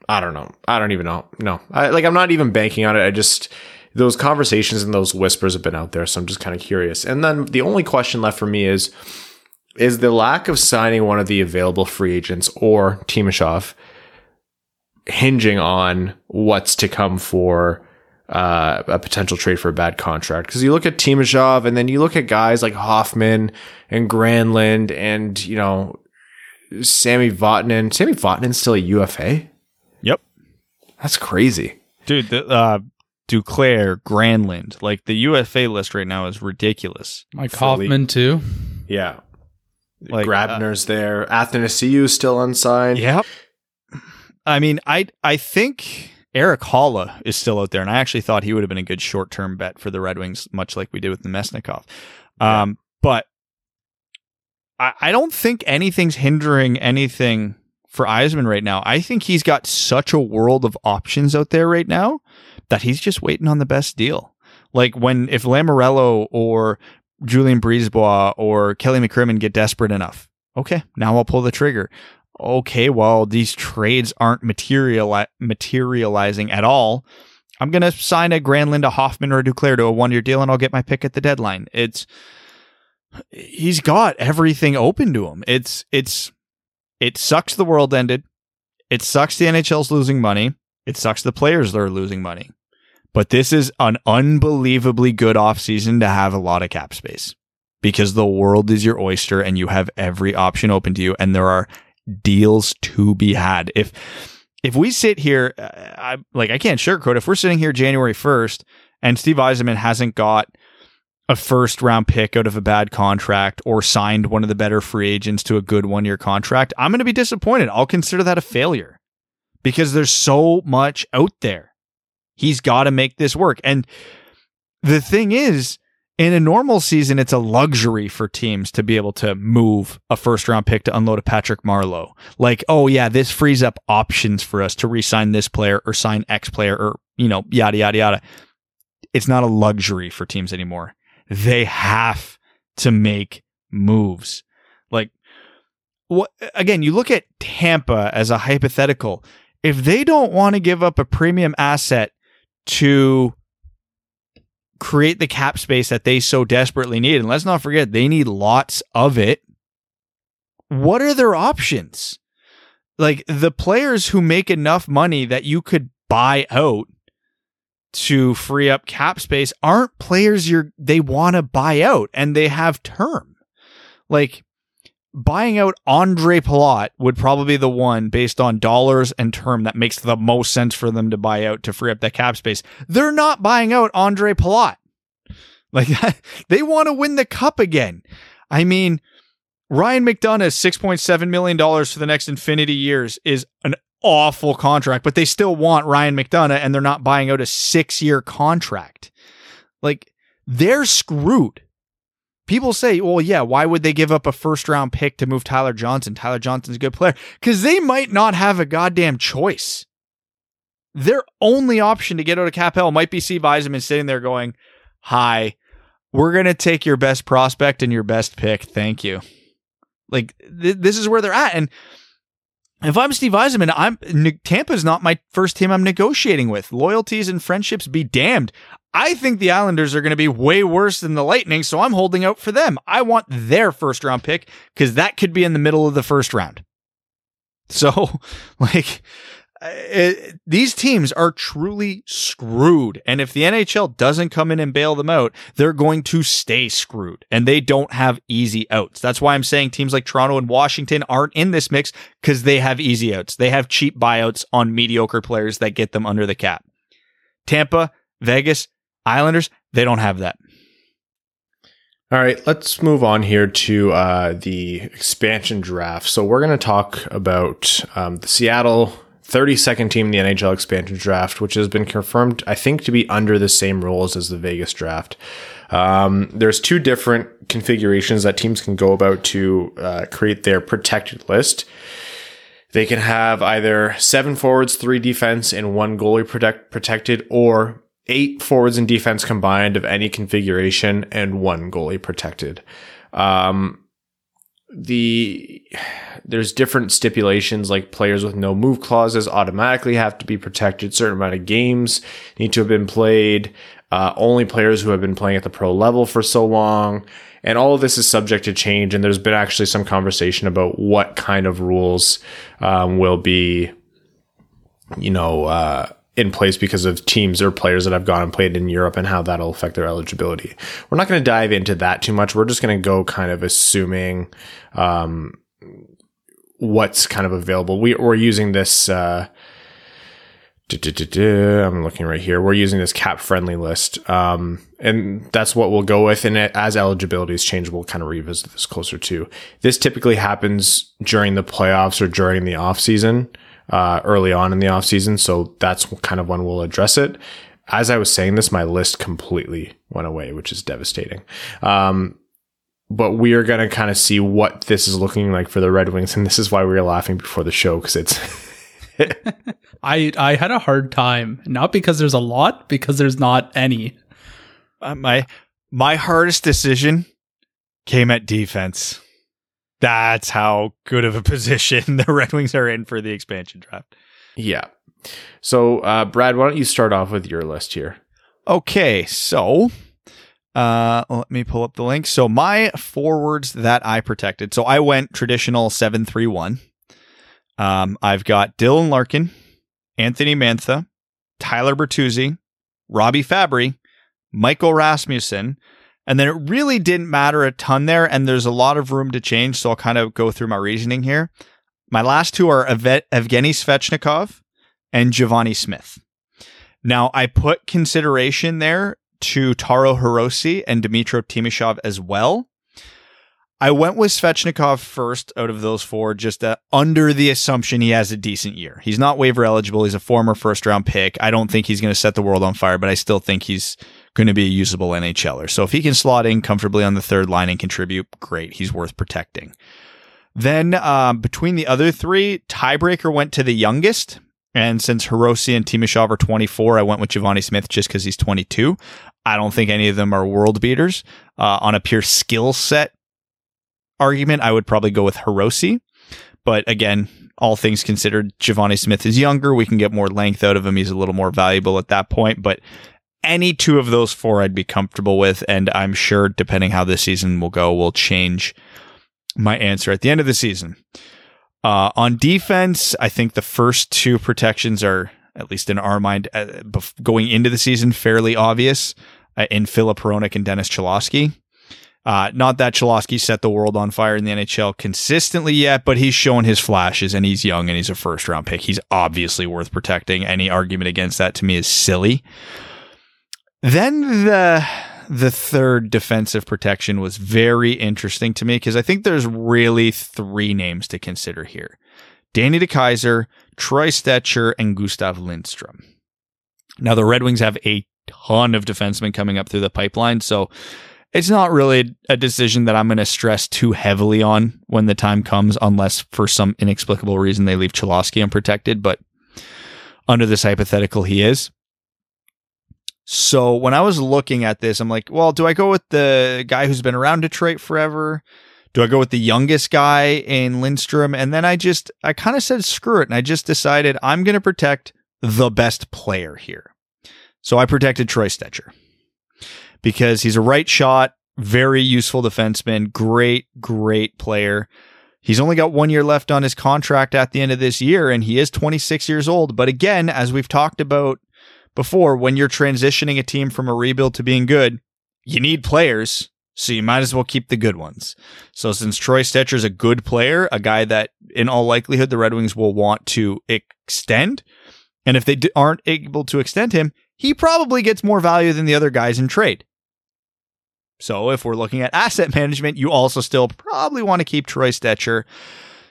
I don't know. I don't even know. No, I, like I'm not even banking on it. I just those conversations and those whispers have been out there, so I'm just kind of curious. And then the only question left for me is is the lack of signing one of the available free agents or Timashov hinging on what's to come for uh, a potential trade for a bad contract. Because you look at Timashov and then you look at guys like Hoffman and Granlund and, you know, Sami Vatanen. Sami Vatanen's still a UFA? Yep. That's crazy. Dude, the, uh, Duclair, Granlund, like the UFA list right now is ridiculous. Mike Hoffman too. Yeah. Like, uh, Grabner's there. Athanasiu still unsigned. Yep. I mean, I I think Erik Haula is still out there, and I actually thought he would have been a good short term bet for the Red Wings, much like we did with the Mesnikov. Um, but I, I don't think anything's hindering anything for Yzerman right now. I think he's got such a world of options out there right now that he's just waiting on the best deal. Like when if Lamoriello or Julien BriseBois or Kelly McCrimmon get desperate enough, okay, now I'll pull the trigger. Okay, well these trades aren't materiali- materializing at all. I'm gonna sign a Granlund, a Hoffman, or a Duclair to a one year deal, and I'll get my pick at the deadline. It's he's got everything open to him. It's it's it sucks the world ended. It sucks the NHL's losing money. It sucks the players that are losing money. But this is an unbelievably good offseason to have a lot of cap space because the world is your oyster and you have every option open to you and there are deals to be had. If if we sit here, uh, I like I can't sugarcoat. If we're sitting here January first and Steve Yzerman hasn't got a first round pick out of a bad contract or signed one of the better free agents to a good one year contract, I'm going to be disappointed. I'll consider that a failure because there's so much out there. He's got to make this work. And the thing is, in a normal season, it's a luxury for teams to be able to move a first round pick to unload a Patrick Marleau. Like, oh, yeah, this frees up options for us to re sign this player or sign X player or, you know, yada, yada, yada. It's not a luxury for teams anymore. They have to make moves. Like, what, again, you look at Tampa as a hypothetical. If they don't want to give up a premium asset to create the cap space that they so desperately need. And let's not forget, they need lots of it. What are their options? Like the players who make enough money that you could buy out to free up cap space aren't players you're they want to buy out and they have term. Like buying out Andre Palat would probably be the one based on dollars and term that makes the most sense for them to buy out to free up that cap space. They're not buying out Andre Palat. Like they want to win the cup again. I mean, Ryan McDonagh's $6.7 million for the next infinity years is an awful contract, but they still want Ryan McDonagh and they're not buying out a six year contract. Like they're screwed people say, well, yeah, why would they give up a first round pick to move Tyler Johnson? Tyler Johnson's a good player because they might not have a goddamn choice. Their only option to get out of cap hell might be Steve Yzerman sitting there going, hi, we're going to take your best prospect and your best pick. Thank you. Like th- this is where they're at. And if I'm Steve Yzerman, I'm Tampa's not my first team I'm negotiating with. Loyalties and friendships be damned. I think the Islanders are going to be way worse than the Lightning, so I'm holding out for them. I want their first round pick because that could be in the middle of the first round. So, like, it, eh, these teams are truly screwed. And if the NHL doesn't come in and bail them out, they're going to stay screwed and they don't have easy outs. That's why I'm saying teams like Toronto and Washington aren't in this mix because they have easy outs. They have cheap buyouts on mediocre players that get them under the cap. Tampa, Vegas, Islanders, they don't have that. All right, let's move on here to uh, the expansion draft. So we're going to talk about um, the Seattle 32nd team in the NHL expansion draft, which has been confirmed, I think, to be under the same rules as the Vegas draft. Um, there's two different configurations that teams can go about to uh, create their protected list. They can have either seven forwards, three defense, and one goalie protect- protected, or eight forwards and defense combined of any configuration and one goalie protected. Um, the there's different stipulations like players with no move clauses automatically have to be protected. Certain amount of games need to have been played. Uh, only players who have been playing at the pro level for so long. And all of this is subject to change and there's been actually some conversation about what kind of rules um, will be you know uh, in place because of teams or players that have gone and played in Europe and how that'll affect their eligibility. We're not going to dive into that too much. We're just going to go kind of assuming um, what's kind of available. We, we're using this. Uh, I'm looking right here. We're using this cap friendly list. Um, and that's what we'll go with. And as eligibilities change, we'll kind of revisit this closer to. This typically happens during the playoffs or during the off season, uh, early on in the off season. So that's kind of when we'll address it. As I was saying this, my list completely went away, which is devastating. Um, but we are going to kind of see what this is looking like for the Red Wings. And this is why we were laughing before the show because it's, I I had a hard time, not because there's a lot, because there's not any. Uh, my my hardest decision came at defense. That's how good of a position the Red Wings are in for the expansion draft. Yeah. So, uh, Brad, why don't you start off with your list here? Okay, so uh, let me pull up the link. So my forwards that I protected. So I went traditional seven three one. Um, I've got Dylan Larkin, Anthony Mantha, Tyler Bertuzzi, Robby Fabbri, Michael Rasmussen, and then it really didn't matter a ton there, and there's a lot of room to change. So I'll kind of go through my reasoning here. My last two are Evgeny Svechnikov and Givani Smith. Now I put consideration there to Taro Hirose and Dmytro Timashov as well. I went with Svechnikov first out of those four, just uh, under the assumption he has a decent year. He's not waiver eligible. He's a former first round pick. I don't think he's going to set the world on fire, but I still think he's going to be a usable NHLer. So if he can slot in comfortably on the third line and contribute, great. He's worth protecting. Then uh, between the other three, tiebreaker went to the youngest. And since Hirose and Timashov are 24, I went with Givani Smith just because he's 22. I don't think any of them are world beaters. Uh, on a pure skill set argument, I would probably go with Hirose. But again, all things considered, Givani Smith is younger. We can get more length out of him. He's a little more valuable at that point. But any two of those four I'd be comfortable with. And I'm sure, depending how this season will go, will change my answer at the end of the season. Uh, on defense, I think the first two protections are, at least in our mind, uh, going into the season, fairly obvious uh, in Filip Hronek and Dennis Cholowski. Uh, not that Cholowski set the world on fire in the NHL consistently yet, but he's shown his flashes and he's young and he's a first round pick. He's obviously worth protecting. Any argument against that to me is silly. Then the the third defensive protection was very interesting to me because I think there's really three names to consider here. Danny DeKeyser, Troy Stecher, and Gustav Lindstrom. Now the Red Wings have a ton of defensemen coming up through the pipeline, so it's not really a decision that I'm going to stress too heavily on when the time comes, unless for some inexplicable reason they leave Cholowski unprotected. But under this hypothetical, he is. So when I was looking at this, I'm like, well, do I go with the guy who's been around Detroit forever? Do I go with the youngest guy in Lindstrom? And then I just, I kind of said, screw it. And I just decided I'm going to protect the best player here. So I protected Troy Stecher because he's a right shot, very useful defenseman, great, great player. He's only got one year left on his contract at the end of this year, and he is 26 years old. But again, as we've talked about before, when you're transitioning a team from a rebuild to being good, you need players. So you might as well keep the good ones. So since Troy Stecher is a good player, a guy that in all likelihood the Red Wings will want to extend, and if they aren't able to extend him, he probably gets more value than the other guys in trade. So if we're looking at asset management, you also still probably want to keep Troy Stecher.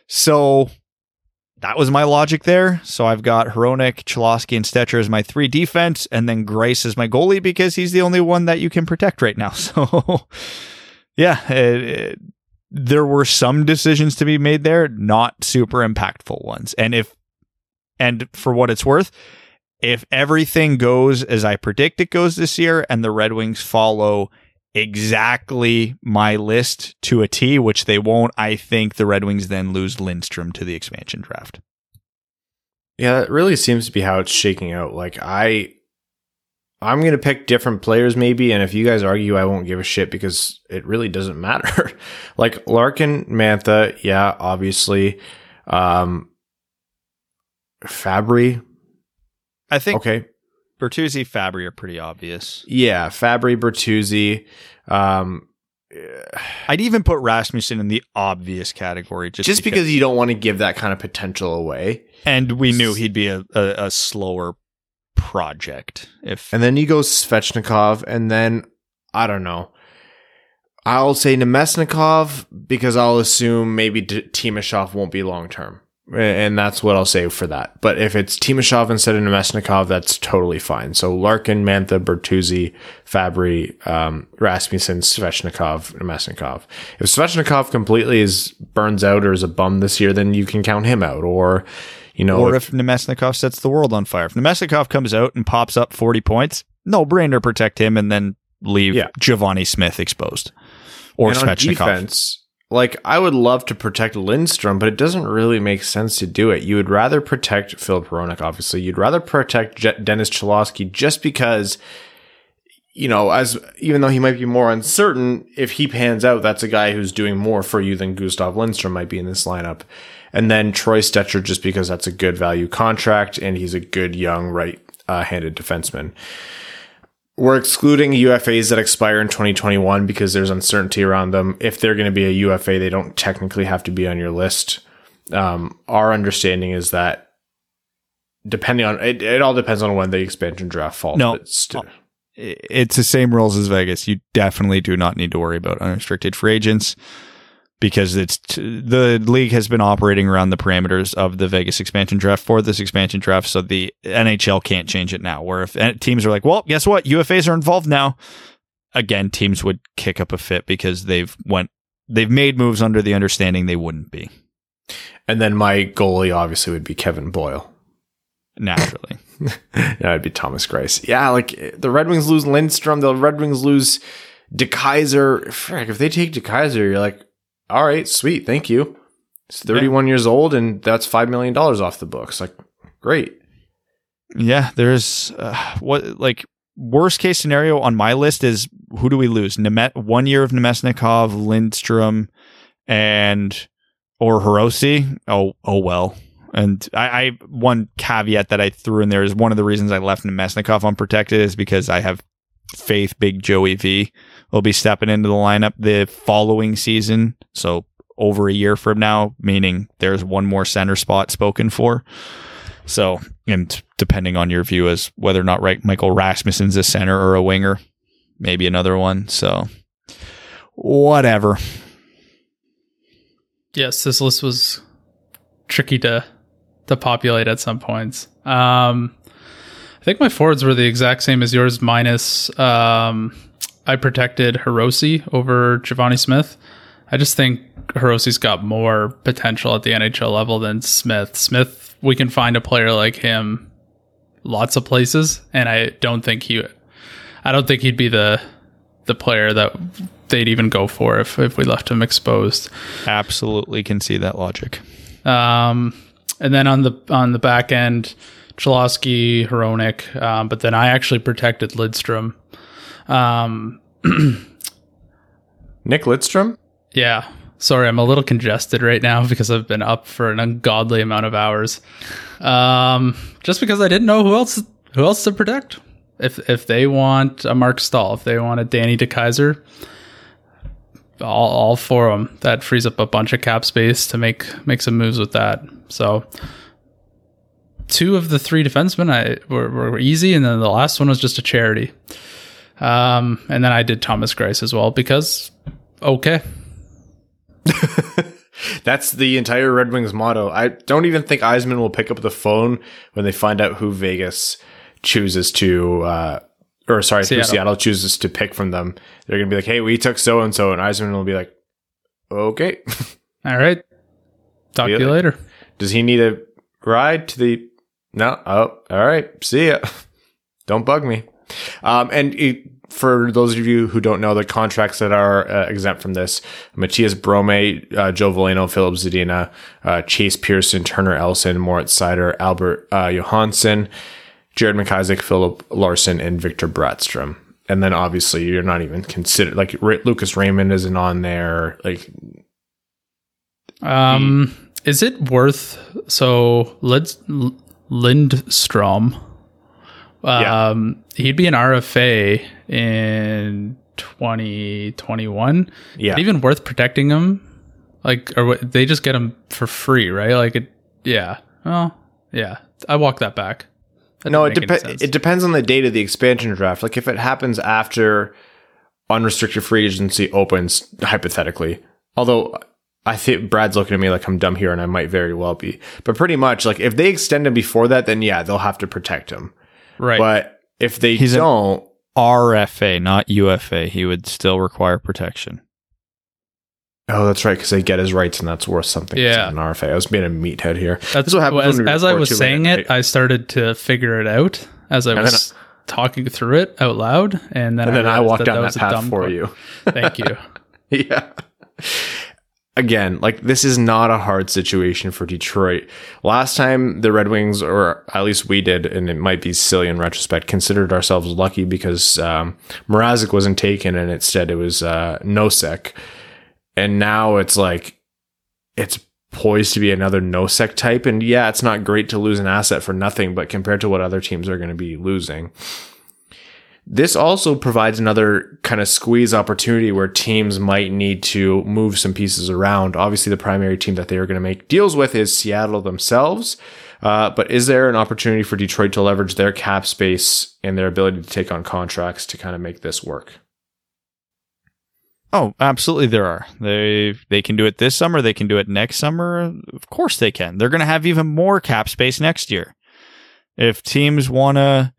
So that was my logic there. So I've got Hronek, Cholowski, and Stecher as my three defense, and then Greiss as my goalie because he's the only one that you can protect right now. So yeah, it, it, there were some decisions to be made there, not super impactful ones. And if, and for what it's worth, if everything goes as I predict it goes this year and the Red Wings follow exactly my list to a T, which they won't. I think the Red Wings then lose Lindstrom to the expansion draft. Yeah, it really seems to be how it's shaking out. Like I I'm going to pick different players maybe and if you guys argue I won't give a shit because it really doesn't matter. like Larkin, Mantha, yeah, obviously. Um Fabbri I think Okay. Bertuzzi, Fabbri are pretty obvious. Yeah, Fabbri, Bertuzzi. Um, I'd even put Rasmussen in the obvious category just, just because you don't want to give that kind of potential away. and we knew he'd be a, a, a slower project if And then you go Svechnikov, and then I don't know. I'll say Namestnikov because I'll assume maybe D- Timashov won't be long term. And that's what I'll say for that. But if it's Timashov instead of Namestnikov, that's totally fine. So Larkin, Mantha, Bertuzzi, Fabbri, um, Rasmussen, Svechnikov, Namestnikov. If Svechnikov completely is burns out or is a bum this year, then you can count him out. Or, you know, or if Namestnikov sets the world on fire. If Namestnikov comes out and pops up 40 points, no brainer protect him and then leave Yeah. Givani Smith exposed. Or and Svechnikov. defense, like I would love to protect Lindstrom, but it doesn't really make sense to do it. You would rather protect Filip Hronek, obviously. You'd rather protect Je- Dennis Cholowski just because, you know, as even though he might be more uncertain, if he pans out, that's a guy who's doing more for you than Gustav Lindstrom might be in this lineup. And then Troy Stecher, just because that's a good value contract and he's a good young right-handed uh, defenseman. We're excluding UFAs that expire in 2021 because there's uncertainty around them. If they're going to be a UFA, they don't technically have to be on your list. Um, our understanding is that depending on it, it all depends on when the expansion draft falls. No. st- it's the same rules as Vegas. You definitely do not need to worry about unrestricted free agents because it's t- the league has been operating around the parameters of the Vegas expansion draft for this expansion draft. So the NHL can't change it now. Where if uh, teams are like, well, guess what? UFAs are involved now. Again, teams would kick up a fit because they've went they've made moves under the understanding they wouldn't be and then my goalie obviously would be Kevin Boyle. naturally. that would be Thomas Greiss. Yeah, like the Red Wings lose Lindstrom, the Red Wings lose DeKeyser. Frick, if they take DeKeyser, you're like, all right, sweet, thank you. He's 31 years old, and that's five million dollars off the books. Like, great. Yeah, there's uh, what like worst case scenario on my list is who do we lose? Nemet one year of Namestnikov, Lindstrom, and or Hirose. Oh, oh well. And I, I one caveat that I threw in there is one of the reasons I left Namestnikov unprotected is because I have faith Big Joey V will be stepping into the lineup the following season. So over a year from now, meaning there's one more center spot spoken for. So, and depending on your view as whether or not right, Michael Rasmussen's a center or a winger, maybe another one. So, whatever. Yes, this list was tricky to to populate at some points. Um, I think my forwards were the exact same as yours, minus um, I protected Hirose over Givani Smith. I just think Hirose's got more potential at the NHL level than Smith. Smith, we can find a player like him lots of places, and I don't think he, I don't think he'd be the the player that they'd even go for if if we left him exposed. Absolutely can see that logic. Um, and then on the on the back end, Cholowski, Hronek, um, but then I actually protected Lidstrom. Um, Nick Lidstrom. yeah, sorry, I'm a little congested right now because I've been up for an ungodly amount of hours. Um, just because I didn't know who else who else to protect. If if they want a Marc Staal, if they want a Danny DeKeyser, all, all for them. That frees up a bunch of cap space to make make some moves with that. So two of the three defensemen I were, were easy, and then the last one was just a charity. Um, and then I did Thomas Greiss as well because okay, That's the entire Red Wings motto. I don't even think Yzerman will pick up the phone when they find out who Vegas chooses to, uh, or sorry, Seattle. who Seattle chooses to pick from them. They're going to be like, hey, we took so and so. And Yzerman will be like, okay. all right. Talk to you Really? later. Does he need a ride to the? No. Oh, all right. See ya. Don't bug me. Um, and it, for those of you who don't know, the contracts that are uh, exempt from this: Matthias Brome, uh, Joe Veleno, Filip Zadina, uh, Chase Pearson, Turner Elson, Moritz Seider, Albert uh, Johansson, Jared McIsaac, Filip Larsson, and Victor Brattstrom. And then obviously you're not even considered like Ra- Lucas Raymond isn't on there. Like Um, is it worth so Lind, Lindstrom? Yeah. Um, he'd be an RFA in 2021. Yeah. even worth protecting him? Like, or what, they just get him for free, right? Like, it, yeah. Oh, yeah. I walk that back. That no, it didn't make any depends. It depends on the date of the expansion draft. Like if it happens after unrestricted free agency opens, hypothetically. Although I think Brad's looking at me like I'm dumb here, and I might very well be. But pretty much, like if they extend him before that, then yeah, they'll have to protect him. right. But if they He's an- don't, RFA, not UFA. He would still require protection. oh, that's right, because they get his rights, and that's worth something. Yeah. an RFA. I was being a meathead here. That's what happens well, as, as I was saying it. I started to figure it out as I And was talking through it out loud, and then And then I realized walked down was that a path for que- you. Thank you. yeah. Again, like this is not a hard situation for Detroit. Last time the Red Wings, or at least we did, and it might be silly in retrospect, considered ourselves lucky because um, Mrazek wasn't taken, and instead it was uh, Nosek. And now it's like it's poised to be another Nosek type. And yeah, it's not great to lose an asset for nothing, but compared to what other teams are going to be losing, this also provides another kind of squeeze opportunity where teams might need to move some pieces around. Obviously, the primary team that they are going to make deals with is Seattle themselves. Uh, but is there an opportunity for Detroit to leverage their cap space and their ability to take on contracts to kind of make this work? Oh, absolutely there are. They they can do it this summer, they can do it next summer. Of course they can. They're going to have even more cap space next year. If teams want to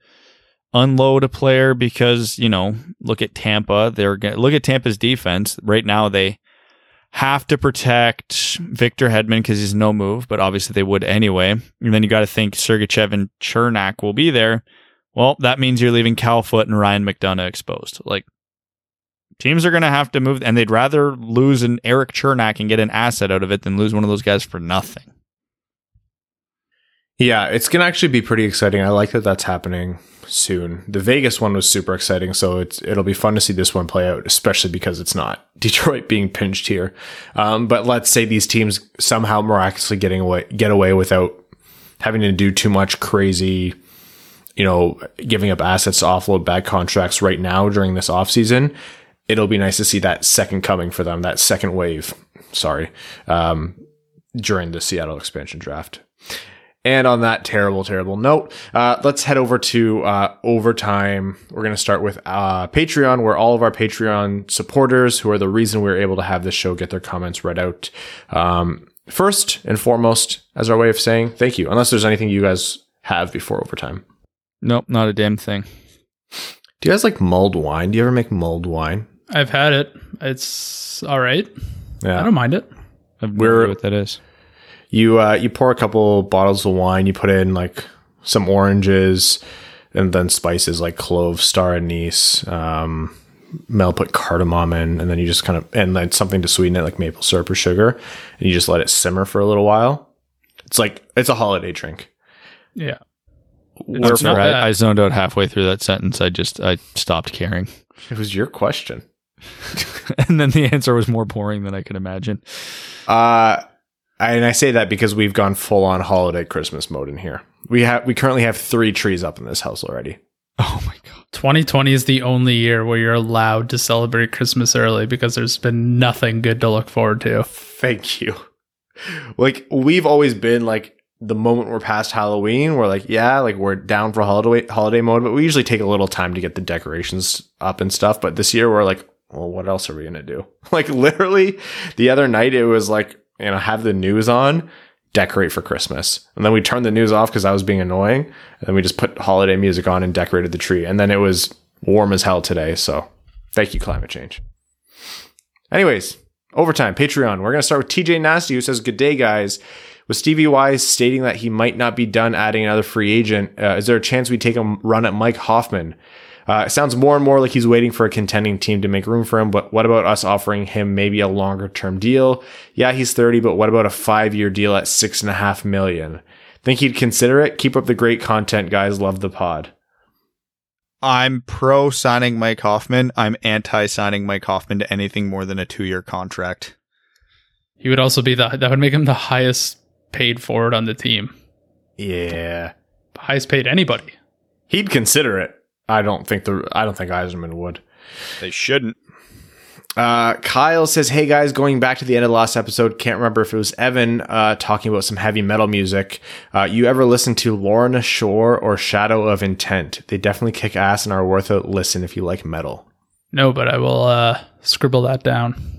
unload a player because, you know, look at Tampa, they're to look at Tampa's defense. Right now they have to protect Victor Hedman because he's no move, but obviously they would anyway. And then you got to think Sergachev and Cernak will be there. Well, that means you're leaving Cal Foote and Ryan McDonagh exposed. Like teams are going to have to move, and they'd rather lose an Erik Cernak and get an asset out of it than lose one of those guys for nothing. Yeah, it's going to actually be pretty exciting. I like that that's happening soon. The Vegas one was super exciting, so it's it'll be fun to see this one play out, especially because it's not Detroit being pinched here. Um, but let's say these teams somehow miraculously getting away get away without having to do too much crazy, you know, giving up assets to offload bad contracts right now during this offseason. It'll be nice to see that second coming for them, that second wave. Sorry, um, during the Seattle expansion draft. And on that terrible, terrible note, uh, let's head over to uh, overtime. We're going to start with uh, Patreon, where all of our Patreon supporters, who are the reason we're able to have this show, get their comments read out. Um, first and foremost, as our way of saying thank you, unless there's anything you guys have before overtime. Nope, not a damn thing. Do you guys like mulled wine? Do you ever make mulled wine? I've had it. It's all right. Yeah. I don't mind it. I have no We're- idea what that is. You uh, you pour a couple bottles of wine, you put in like some oranges, and then spices like clove, star anise. Um, Mel put cardamom in, and then you just kind of and then something to sweeten it like maple syrup or sugar, and you just let it simmer for a little while. It's like it's a holiday drink. Yeah. Wherefore, not I. I zoned out halfway through that sentence. I just I stopped caring, It was your question. and then the answer was more boring than I could imagine. Uh, and I say that because we've gone full on holiday Christmas mode in here. We have we currently have three trees up in this house already. Oh my god! 2020 is the only year where you're allowed to celebrate Christmas early because there's been nothing good to look forward to. Thank you. Like we've always been like the moment we're past Halloween, we're like, yeah, like we're down for holiday holiday mode, but we usually take a little time to get the decorations up and stuff. But this year we're like, well, what else are we gonna do? Like literally the other night it was like, you know, have the news on, decorate for Christmas. And then we turned the news off because I was being annoying. And then we just put holiday music on and decorated the tree. And then it was warm as hell today. So thank you, climate change. Anyways, overtime, Patreon. We're going to start with TJ Nasty, who says, Good day, guys. With Stevie Wise stating that he might not be done adding another free agent, uh, is there a chance we take a run at Mike Hoffman? Uh, it sounds more and more like he's waiting for a contending team to make room for him, but what about us offering him maybe a longer term deal? Yeah, he's 30, but what about a five year deal at six and a half million? Think he'd consider it? Keep up the great content, guys. Love the pod. I'm pro signing Mike Hoffman. I'm anti signing Mike Hoffman to anything more than a two year contract. He would also be the that would make him the highest paid forward on the team. Yeah. Highest paid anybody. He'd consider it. I don't think the I don't think Yzerman would. They shouldn't. Uh, Kyle says, "Hey guys, going back to the end of the last episode, can't remember if it was Evan uh, talking about some heavy metal music. Uh, you ever listen to Lorna Shore or Shadow of Intent? They definitely kick ass and are worth a listen if you like metal." No, but I will uh, scribble that down.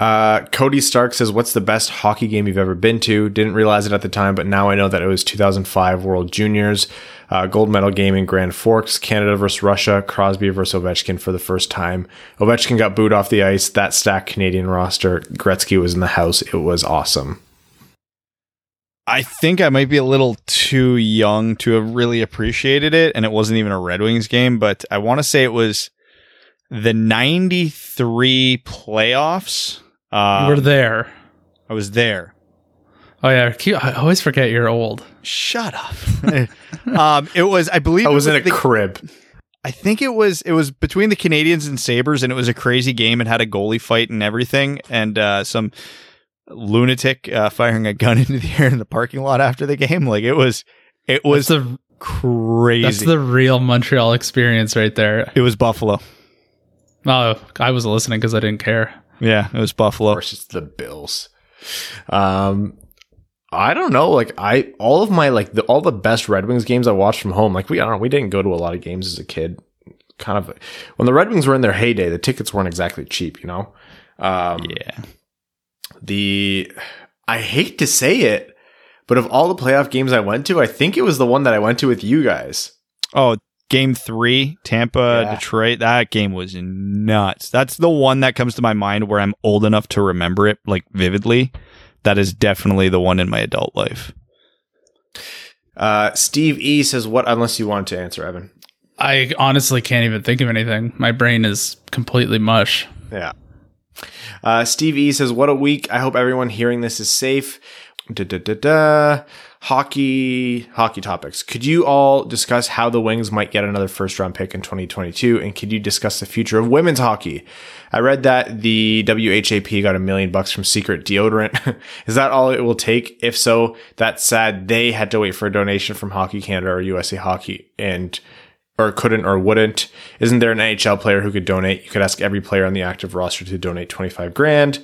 Uh, Cody Stark says, "What's the best hockey game you've ever been to? Didn't realize it at the time, but now I know that it was 2005 World Juniors, uh, gold medal game in Grand Forks, Canada versus Russia, Crosby versus Ovechkin for the first time. Ovechkin got booed off the ice. That stacked Canadian roster. Gretzky was in the house. It was awesome. I think I might be a little too young to have really appreciated it, and it wasn't even a Red Wings game, but I want to say it was the 93 playoffs. Um, you were there. I was there. Oh yeah, I always forget you're old. Shut up. um, it was, I believe, I was it in a the- crib. I think it was it was between the Canadiens and Sabres, and it was a crazy game. It had a goalie fight and everything, and uh, some lunatic uh, firing a gun into the air in the parking lot after the game. Like it was, it was That's the crazy. that's the real Montreal experience right there. it was Buffalo. Oh, I was listening because I didn't care. Yeah, it was Buffalo. versus the Bills. Um, I don't know. Like I, all of my like the, all the best Red Wings games I watched from home. Like we, I don't know. We didn't go to a lot of games as a kid. Kind of when the Red Wings were in their heyday, the tickets weren't exactly cheap. You know. Um, Yeah, The I hate to say it, but of all the playoff games I went to, I think it was the one that I went to with you guys. Oh, game three, Tampa, Yeah. Detroit. That game was nuts. That's the one that comes to my mind where I'm old enough to remember it like vividly. That is definitely the one in my adult life. Uh, Steve E says, "What?" Unless you want to answer, Evan. I honestly can't even think of anything. My brain is completely mush. Yeah. Uh, Steve E says, "What a week! I hope everyone hearing this is safe." Da, da, da, da. Hockey, hockey topics. Could you all discuss how the Wings might get another first round pick in 2022? And could you discuss the future of women's hockey? I read that the WHAP got a million bucks from secret deodorant. is that all it will take? If so, that's sad. They had to wait for a donation from Hockey Canada or USA Hockey and or couldn't or wouldn't. Isn't there an NHL player who could donate? You could ask every player on the active roster to donate 25 grand.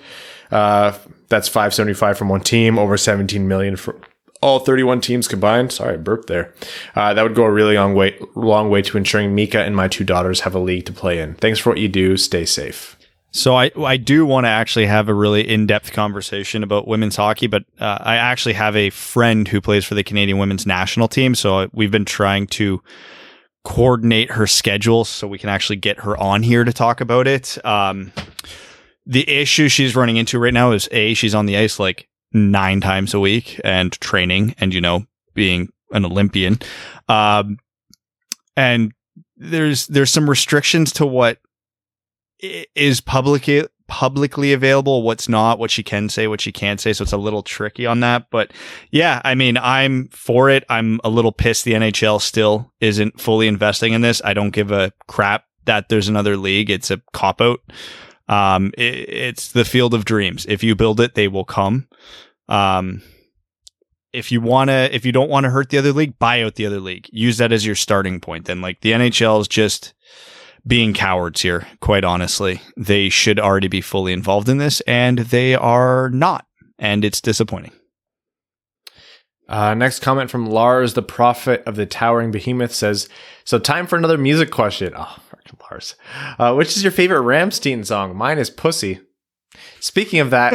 Uh, that's 575 from one team, over 17 million for all 31 teams combined. Sorry, I burped there. Uh, that would go a really long way, long way to ensuring Mika and my two daughters have a league to play in. Thanks for what you do. Stay safe. So I I do want to actually have a really in depth conversation about women's hockey, but uh, I actually have a friend who plays for the Canadian women's national team. So we've been trying to coordinate her schedule so we can actually get her on here to talk about it. Um, the issue she's running into right now is a she's on the ice like nine times a week and training, and you know being an Olympian, um, and there's there's some restrictions to what is publicly publicly available, what's not, what she can say, what she can't say. So it's a little tricky on that. But yeah, I mean, I'm for it. I'm a little pissed the NHL still isn't fully investing in this. I don't give a crap that there's another league. It's a cop out. Um, i it's the field of dreams. If you build it, they will come. Um, if you want to, if you don't want to hurt the other league, buy out the other league. Use that as your starting point. Then, like the NHL is just being cowards here. Quite honestly, they should already be fully involved in this, and they are not, and it's disappointing. Uh, next comment from Lars, the prophet of the towering behemoth, says, "So time for another music question." Oh, Lars, uh, which is your favorite Rammstein song? Mine is "Pussy." Speaking of that,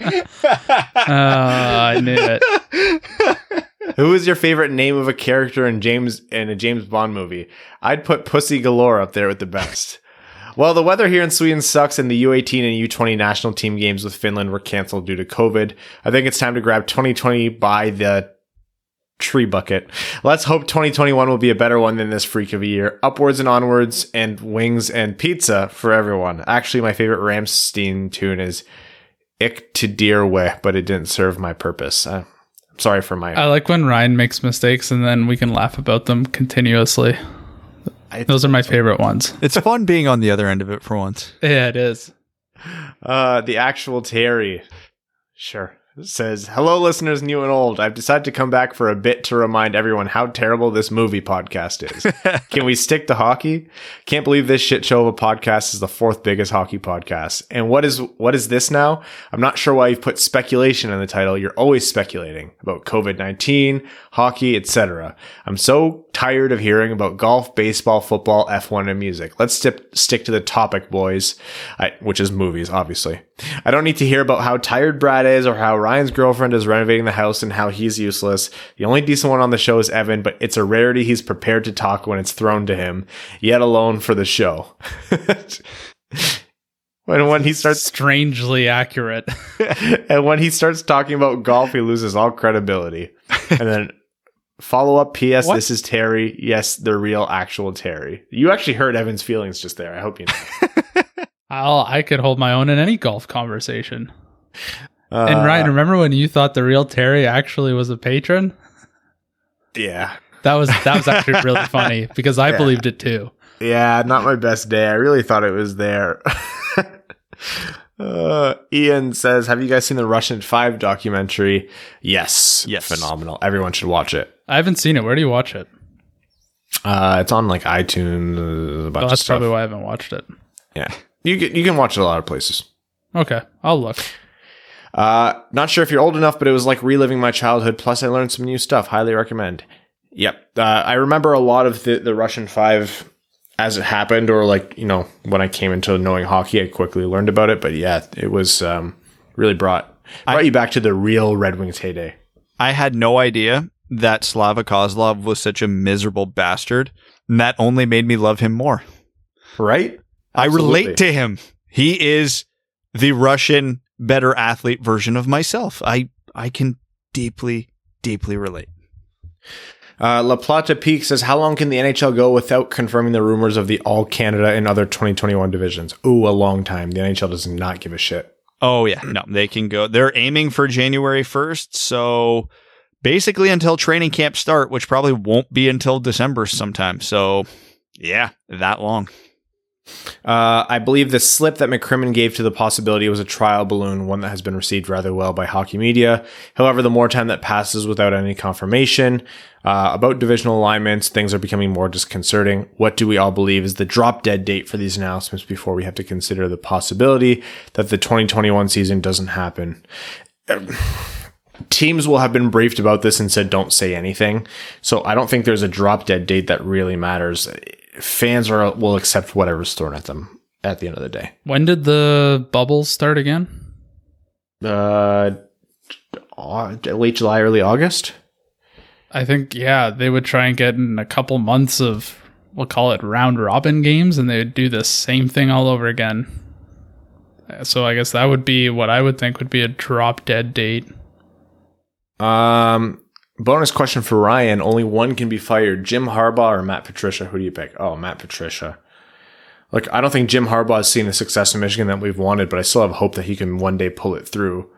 Uh, I knew it. who is your favorite name of a character in James in a James Bond movie? I'd put Pussy Galore up there with the best. Well, the weather here in Sweden sucks, and the U18 and U20 national team games with Finland were canceled due to COVID. I think it's time to grab 2020 by the tree bucket. Let's hope 2021 will be a better one than this freak of a year. Upwards and onwards, and wings and pizza for everyone. Actually, my favorite Rammstein tune is Ik to dear way, but it didn't serve my purpose. Uh, I'm sorry for my. I like when Ryan makes mistakes and then we can laugh about them continuously. I- Those are my favorite ones. It's fun being on the other end of it for once. Yeah, it is. Uh, the actual Terry. Sure. Says, Hello, listeners, new and old. I've decided to come back for a bit to remind everyone how terrible this movie podcast is. Can we stick to hockey? Can't believe this shit show of a podcast is the fourth biggest hockey podcast. And what is what is this now? I'm not sure why you've put speculation in the title. You're always speculating about COVID 19, hockey, etc. I'm so tired of hearing about golf, baseball, football, F1, and music. Let's stip, stick to the topic, boys, I, which is movies, obviously. I don't need to hear about how tired Brad is or how Ryan's girlfriend is renovating the house and how he's useless. The only decent one on the show is Evan, but it's a rarity he's prepared to talk when it's thrown to him, yet alone for the show. when when he starts Strangely accurate. and when he starts talking about golf, he loses all credibility. And then follow up PS, What? this is Terry. Yes, the real actual Terry. You actually heard Evan's feelings just there. I hope you know. I'll, I could hold my own in any golf conversation. Uh, and Ryan, remember when you thought the real Terry actually was a patron? Yeah. That was that was actually really funny because I Yeah. believed it too. Yeah, not my best day. I really thought it was there. uh, Ian says, Have you guys seen the Russian 5 documentary? Yes. Yes. Phenomenal. Everyone should watch it. I haven't seen it. Where do you watch it? Uh, it's on like iTunes, a bunch Oh, of that's stuff. probably why I haven't watched it. Yeah. You can, you can watch it a lot of places. Okay, I'll look. Uh, not sure if you're old enough, but it was like reliving my childhood. Plus, I learned some new stuff. Highly recommend. Yep. Uh, I remember a lot of the, the Russian Five as it happened, or like, you know, when I came into knowing hockey, I quickly learned about it. But yeah, it was um, really brought, brought you back to the real Red Wings heyday. I had no idea that Slava Kozlov was such a miserable bastard, and that only made me love him more. Right? I relate to him. He is the Russian better athlete version of myself. I I can deeply deeply relate. Uh, La Plata Peak says, How long can the NHL go without confirming the rumors of the All Canada and other 2021 divisions? Ooh, a long time. The NHL does not give a shit. Oh yeah, no, they can go. They're aiming for January 1st, so basically until training camp start, which probably won't be until December sometime. So, yeah, that long. Uh, I believe the slip that McCrimmon gave to the possibility was a trial balloon, one that has been received rather well by hockey media. However, the more time that passes without any confirmation uh, about divisional alignments, things are becoming more disconcerting. What do we all believe is the drop dead date for these announcements before we have to consider the possibility that the 2021 season doesn't happen? Teams will have been briefed about this and said don't say anything. So I don't think there's a drop dead date that really matters. Fans are will accept whatever's thrown at them at the end of the day. When did the bubbles start again? Uh, late July, early August. I think yeah, they would try and get in a couple months of we'll call it round robin games, and they would do the same thing all over again. Uh, So I guess that would be what I would think would be a drop dead date. Um, bonus question for Ryan: Only one can be fired: Jim Harbaugh or Matt Patricia. Who do you pick? Oh, Matt Patricia. Look, I don't think Jim Harbaugh has seen the success in Michigan that we've wanted, but I still have hope that he can one day pull it through.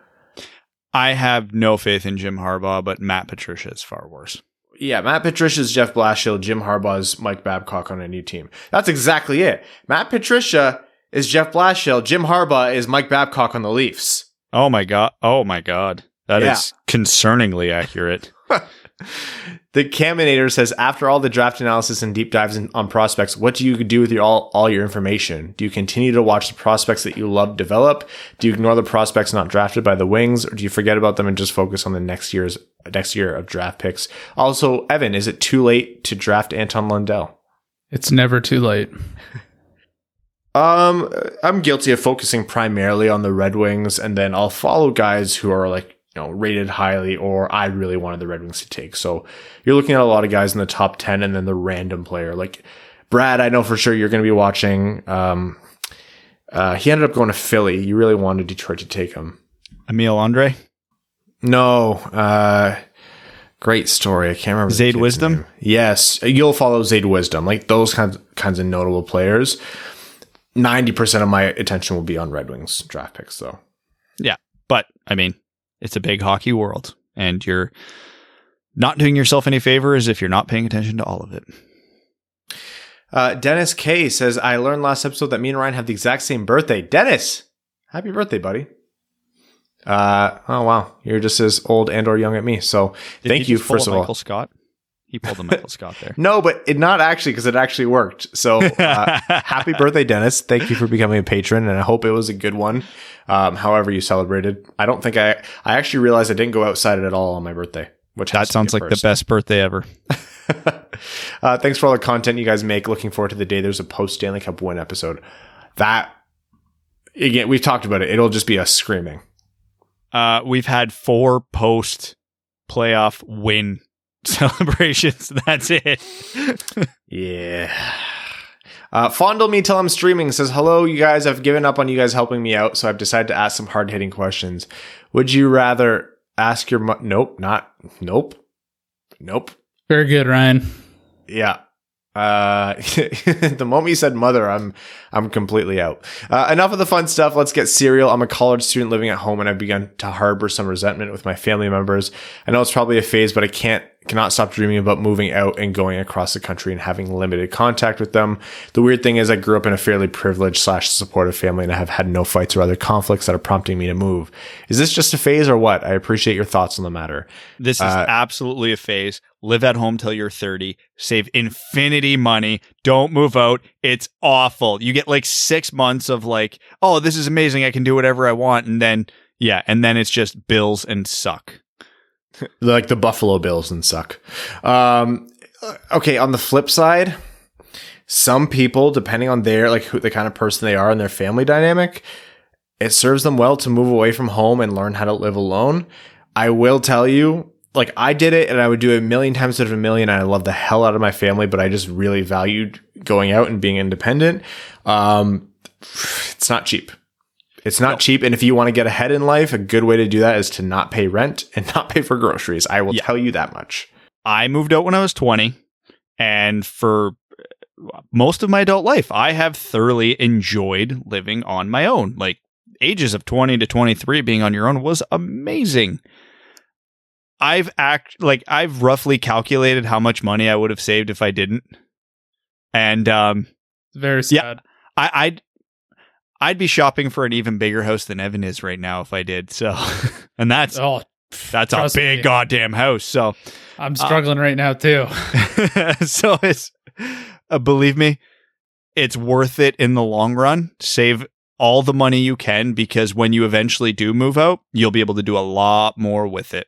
I have no faith in Jim Harbaugh, but Matt Patricia is far worse. Yeah, Matt Patricia's Jeff Blashill, Jim Harbaugh's Mike Babcock on a new team. That's exactly it. Matt Patricia is Jeff Blashill, Jim Harbaugh is Mike Babcock on the Leafs. Oh my god! Oh my god! That is Yeah. concerningly accurate. The Caminator says, after all the draft analysis and deep dives in, on prospects, what do you do with your all, all your information? Do you continue to watch the prospects that you love develop? Do you ignore the prospects not drafted by the Wings, or do you forget about them and just focus on the next year's next year of draft picks? Also, Evan, is it too late to draft Anton Lundell? It's never too late. Um, I'm guilty of focusing primarily on the Red Wings, and then I'll follow guys who are like you know rated highly, or I really wanted the Red Wings to take. So you're looking at a lot of guys in the top ten, and then the random player like Brad. I know for sure you're going to be watching. Um, uh, he ended up going to Philly. You really wanted Detroit to take him. Emil Andrae. No, uh, great story. I can't remember. kid's Wisdom? name. Yes, you'll follow Zayde Wisdom. Like those kinds kinds of notable players. Ninety percent of my attention will be on Red Wings draft picks, though. Yeah, but I mean, it's a big hockey world, and you're not doing yourself any favors if you're not paying attention to all of it. Uh, Dennis K says, "I learned last episode that me and Ryan have the exact same birthday." Dennis, happy birthday, buddy. Uh, oh wow, you're just as old and or young at me. So Did thank you first of all. Michael Scott. He pulled a Michael Scott there. No, but it not actually because it actually worked. So uh, happy birthday, Dennis! Thank you for becoming a patron, and I hope it was a good one. Um, however you celebrated, I don't think I I actually realized I didn't go outside at all on my birthday, which That sounds like the best birthday ever. uh, thanks for all the content you guys make. Looking forward to the day there's a post Stanley Cup win episode. That again, we've talked about it. It'll just be us screaming. Uh, we've had four post playoff win celebrations. That's it. Yeah. Uh, fondle me till I'm streaming says, hello, you guys. I've given up on you guys helping me out, so I've decided to ask some hard hitting questions. Would you rather ask your mo- nope, not nope, nope. Very good, Ryan. Yeah. Uh, the moment you said mother, I'm I'm completely out. Uh, enough of the fun stuff. Let's get serial. I'm a college student living at home, and I've begun to harbor some resentment with my family members. I know it's probably a phase, but I can't cannot stop dreaming about moving out and going across the country and having limited contact with them. The weird thing is, I grew up in a fairly privileged slash supportive family, and I have had no fights or other conflicts that are prompting me to move. Is this just a phase or what? I appreciate your thoughts on the matter. This is Uh, absolutely a phase. Live at home till you're 30. Save infinity money. Don't move out. It's awful. You get like six months of like, oh, this is amazing. I can do whatever I want. And then, yeah. And then it's just bills and suck. like the Buffalo Bills and suck. Um, okay, on the flip side, some people, depending on their like who the kind of person they are and their family dynamic, it serves them well to move away from home and learn how to live alone. I will tell you, like I did it and I would do it a million times out of a million. And I love the hell out of my family, but I just really valued going out and being independent. Um, it's not cheap. It's not cheap. And if you want to get ahead in life, a good way to do that is to not pay rent and not pay for groceries. I will Yeah. tell you that much. I moved out when I was 20. And for most of my adult life, I have thoroughly enjoyed living on my own. Like ages of 20 to 23 being on your own was amazing. I've act like I've roughly calculated how much money I would have saved if I didn't. And um It's very Yeah. sad. I, I'd I'd be shopping for an even bigger house than Evan is right now if I did. So and that's Oh, that's a big me. goddamn house. So I'm struggling right now too. so it's uh, believe me, it's worth it in the long run. Save all the money you can because when you eventually do move out, you'll be able to do a lot more with it.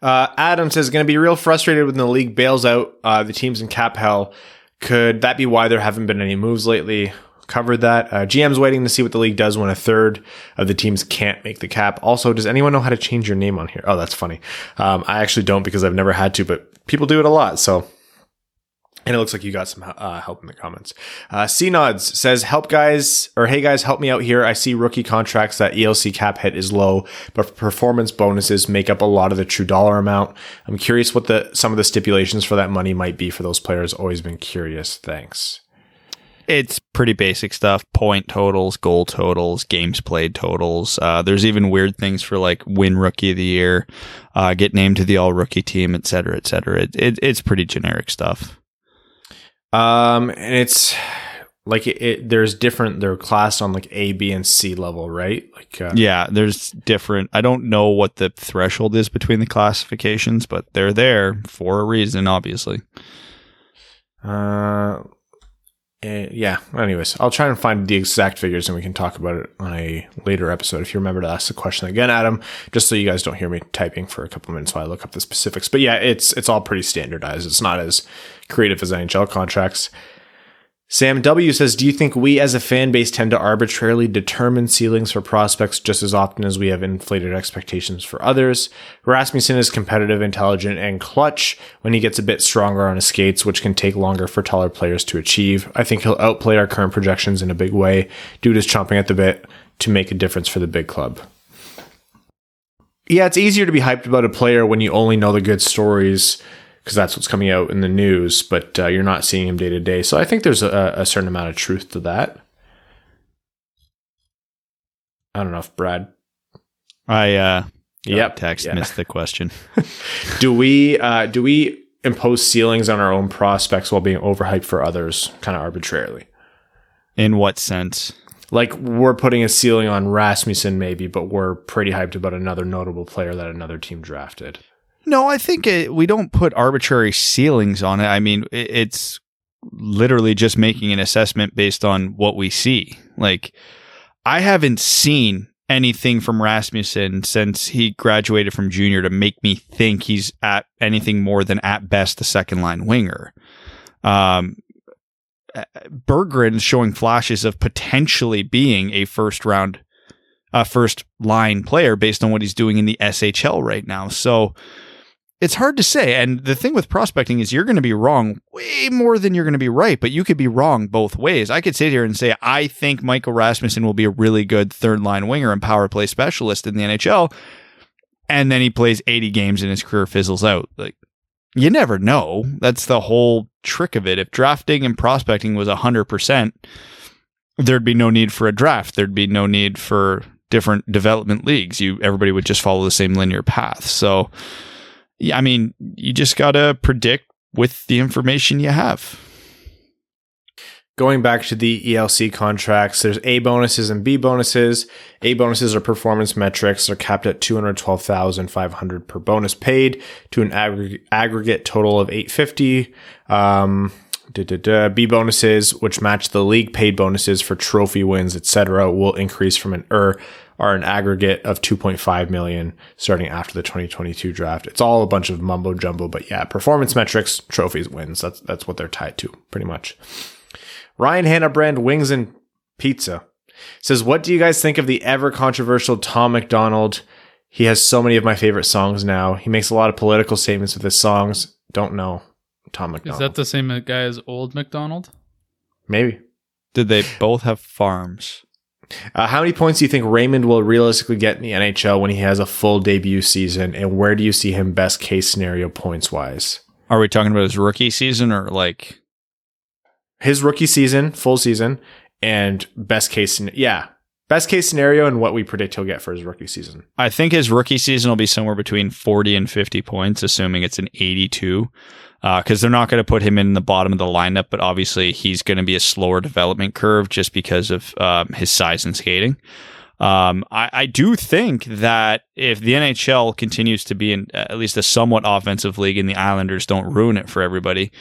Uh, Adam says, going to be real frustrated when the league bails out uh, the teams in cap hell. Could that be why there haven't been any moves lately? Covered that. Uh, GM's waiting to see what the league does when a third of the teams can't make the cap. Also, does anyone know how to change your name on here? Oh, that's funny. Um, I actually don't because I've never had to, but people do it a lot. So, and it looks like you got some uh, help in the comments. Uh, C Nods says, "Help guys, or hey guys, help me out here. I see rookie contracts that ELC cap hit is low, but performance bonuses make up a lot of the true dollar amount. I'm curious what the some of the stipulations for that money might be for those players. Always been curious. Thanks. It's pretty basic stuff: point totals, goal totals, games played totals. Uh, there's even weird things for like win rookie of the year, uh, get named to the all rookie team, etc., cetera, et cetera. It, it, it's pretty generic stuff. Um, and it's like it, it there's different. They're classed on like A, B, and C level, right? Like uh, Yeah, there's different. I don't know what the threshold is between the classifications, but they're there for a reason, obviously. Uh, eh, yeah. Anyways, I'll try and find the exact figures and we can talk about it on a later episode. If you remember to ask the question again, Adam, just so you guys don't hear me typing for a couple minutes while I look up the specifics. But yeah, it's it's all pretty standardized. It's not as creative as NHL contracts. Sam W says, Do you think we as a fan base tend to arbitrarily determine ceilings for prospects just as often as we have inflated expectations for others? Rasmussen is competitive, intelligent, and clutch when he gets a bit stronger on his skates, which can take longer for taller players to achieve. I think he'll outplay our current projections in a big way. Dude is chomping at the bit to make a difference for the big club. Yeah, it's easier to be hyped about a player when you only know the good stories because that's what's coming out in the news, but uh, you're not seeing him day to day. So I think there's a, a certain amount of truth to that. I don't know if Brad. I uh Yep. text Yeah. missed the question. Do we uh, do we impose ceilings on our own prospects while being overhyped for others, kind of arbitrarily? In what sense? like we're putting a ceiling on Rasmussen maybe, but we're pretty hyped about another notable player that another team drafted. No, I think it, we don't put arbitrary ceilings on it. I mean, it, it's literally just making an assessment based on what we see. Like, I haven't seen anything from Rasmussen since he graduated from junior to make me think he's at anything more than at best a second line winger. Um, showing flashes of potentially being a first round, a first line player based on what he's doing in the SHL right now. So it's hard to say. And the thing with prospecting is you're going to be wrong way more than you're going to be right, but you could be wrong both ways. I could sit here and say, I think Michael Rasmussen will be a really good third line winger and power play specialist in the NHL. And then he plays 80 games and his career fizzles out. Like, you never know. That's the whole trick of it. If drafting and prospecting was 100%, there'd be no need for a draft. There'd be no need for different development leagues. You everybody would just follow the same linear path. So, I mean, you just got to predict with the information you have. Going back to the ELC contracts, there's A bonuses and B bonuses. A bonuses are performance metrics. They're capped at 212,500 per bonus paid to an aggregate, aggregate total of 850. Um. B bonuses, which match the league paid bonuses for trophy wins, etc., will increase from an er are an aggregate of 2.5 million starting after the 2022 draft. It's all a bunch of mumbo jumbo, but yeah, performance metrics, trophies, wins. That's that's what they're tied to, pretty much. Ryan Hanna brand wings and pizza says, "What do you guys think of the ever controversial Tom McDonald? He has so many of my favorite songs now. He makes a lot of political statements with his songs. Don't know Tom McDonald. Is that the same guy as Old McDonald? Maybe. Did they both have farms? Uh, how many points do you think Raymond will realistically get in the NHL when he has a full debut season? And where do you see him best case scenario points wise? Are we talking about his rookie season or like his rookie season, full season, and best case? Yeah, best case scenario and what we predict he'll get for his rookie season. I think his rookie season will be somewhere between 40 and 50 points, assuming it's an 82 because uh, they're not going to put him in the bottom of the lineup, but obviously he's going to be a slower development curve just because of um, his size and skating. Um, I, I, do think that if the NHL continues to be in at least a somewhat offensive league and the Islanders don't ruin it for everybody,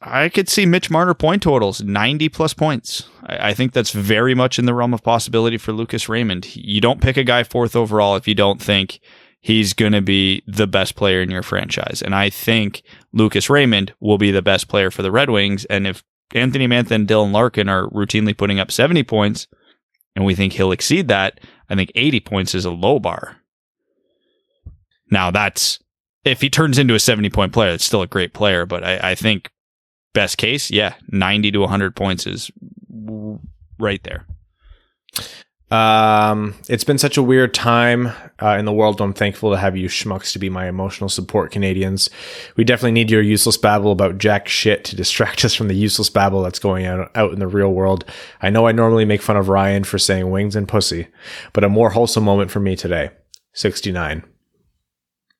I could see Mitch Marner point totals 90 plus points. I, I think that's very much in the realm of possibility for Lucas Raymond. You don't pick a guy fourth overall if you don't think he's going to be the best player in your franchise. And I think Lucas Raymond will be the best player for the Red Wings. And if Anthony Mantha and Dylan Larkin are routinely putting up 70 points and we think he'll exceed that, I think 80 points is a low bar. Now that's if he turns into a 70 point player, it's still a great player, but I, I think best case, yeah, 90 to 100 points is right there. Um, it's been such a weird time uh, in the world. I'm thankful to have you schmucks to be my emotional support, Canadians. We definitely need your useless babble about jack shit to distract us from the useless babble that's going out, out in the real world. I know I normally make fun of Ryan for saying wings and pussy, but a more wholesome moment for me today. 69.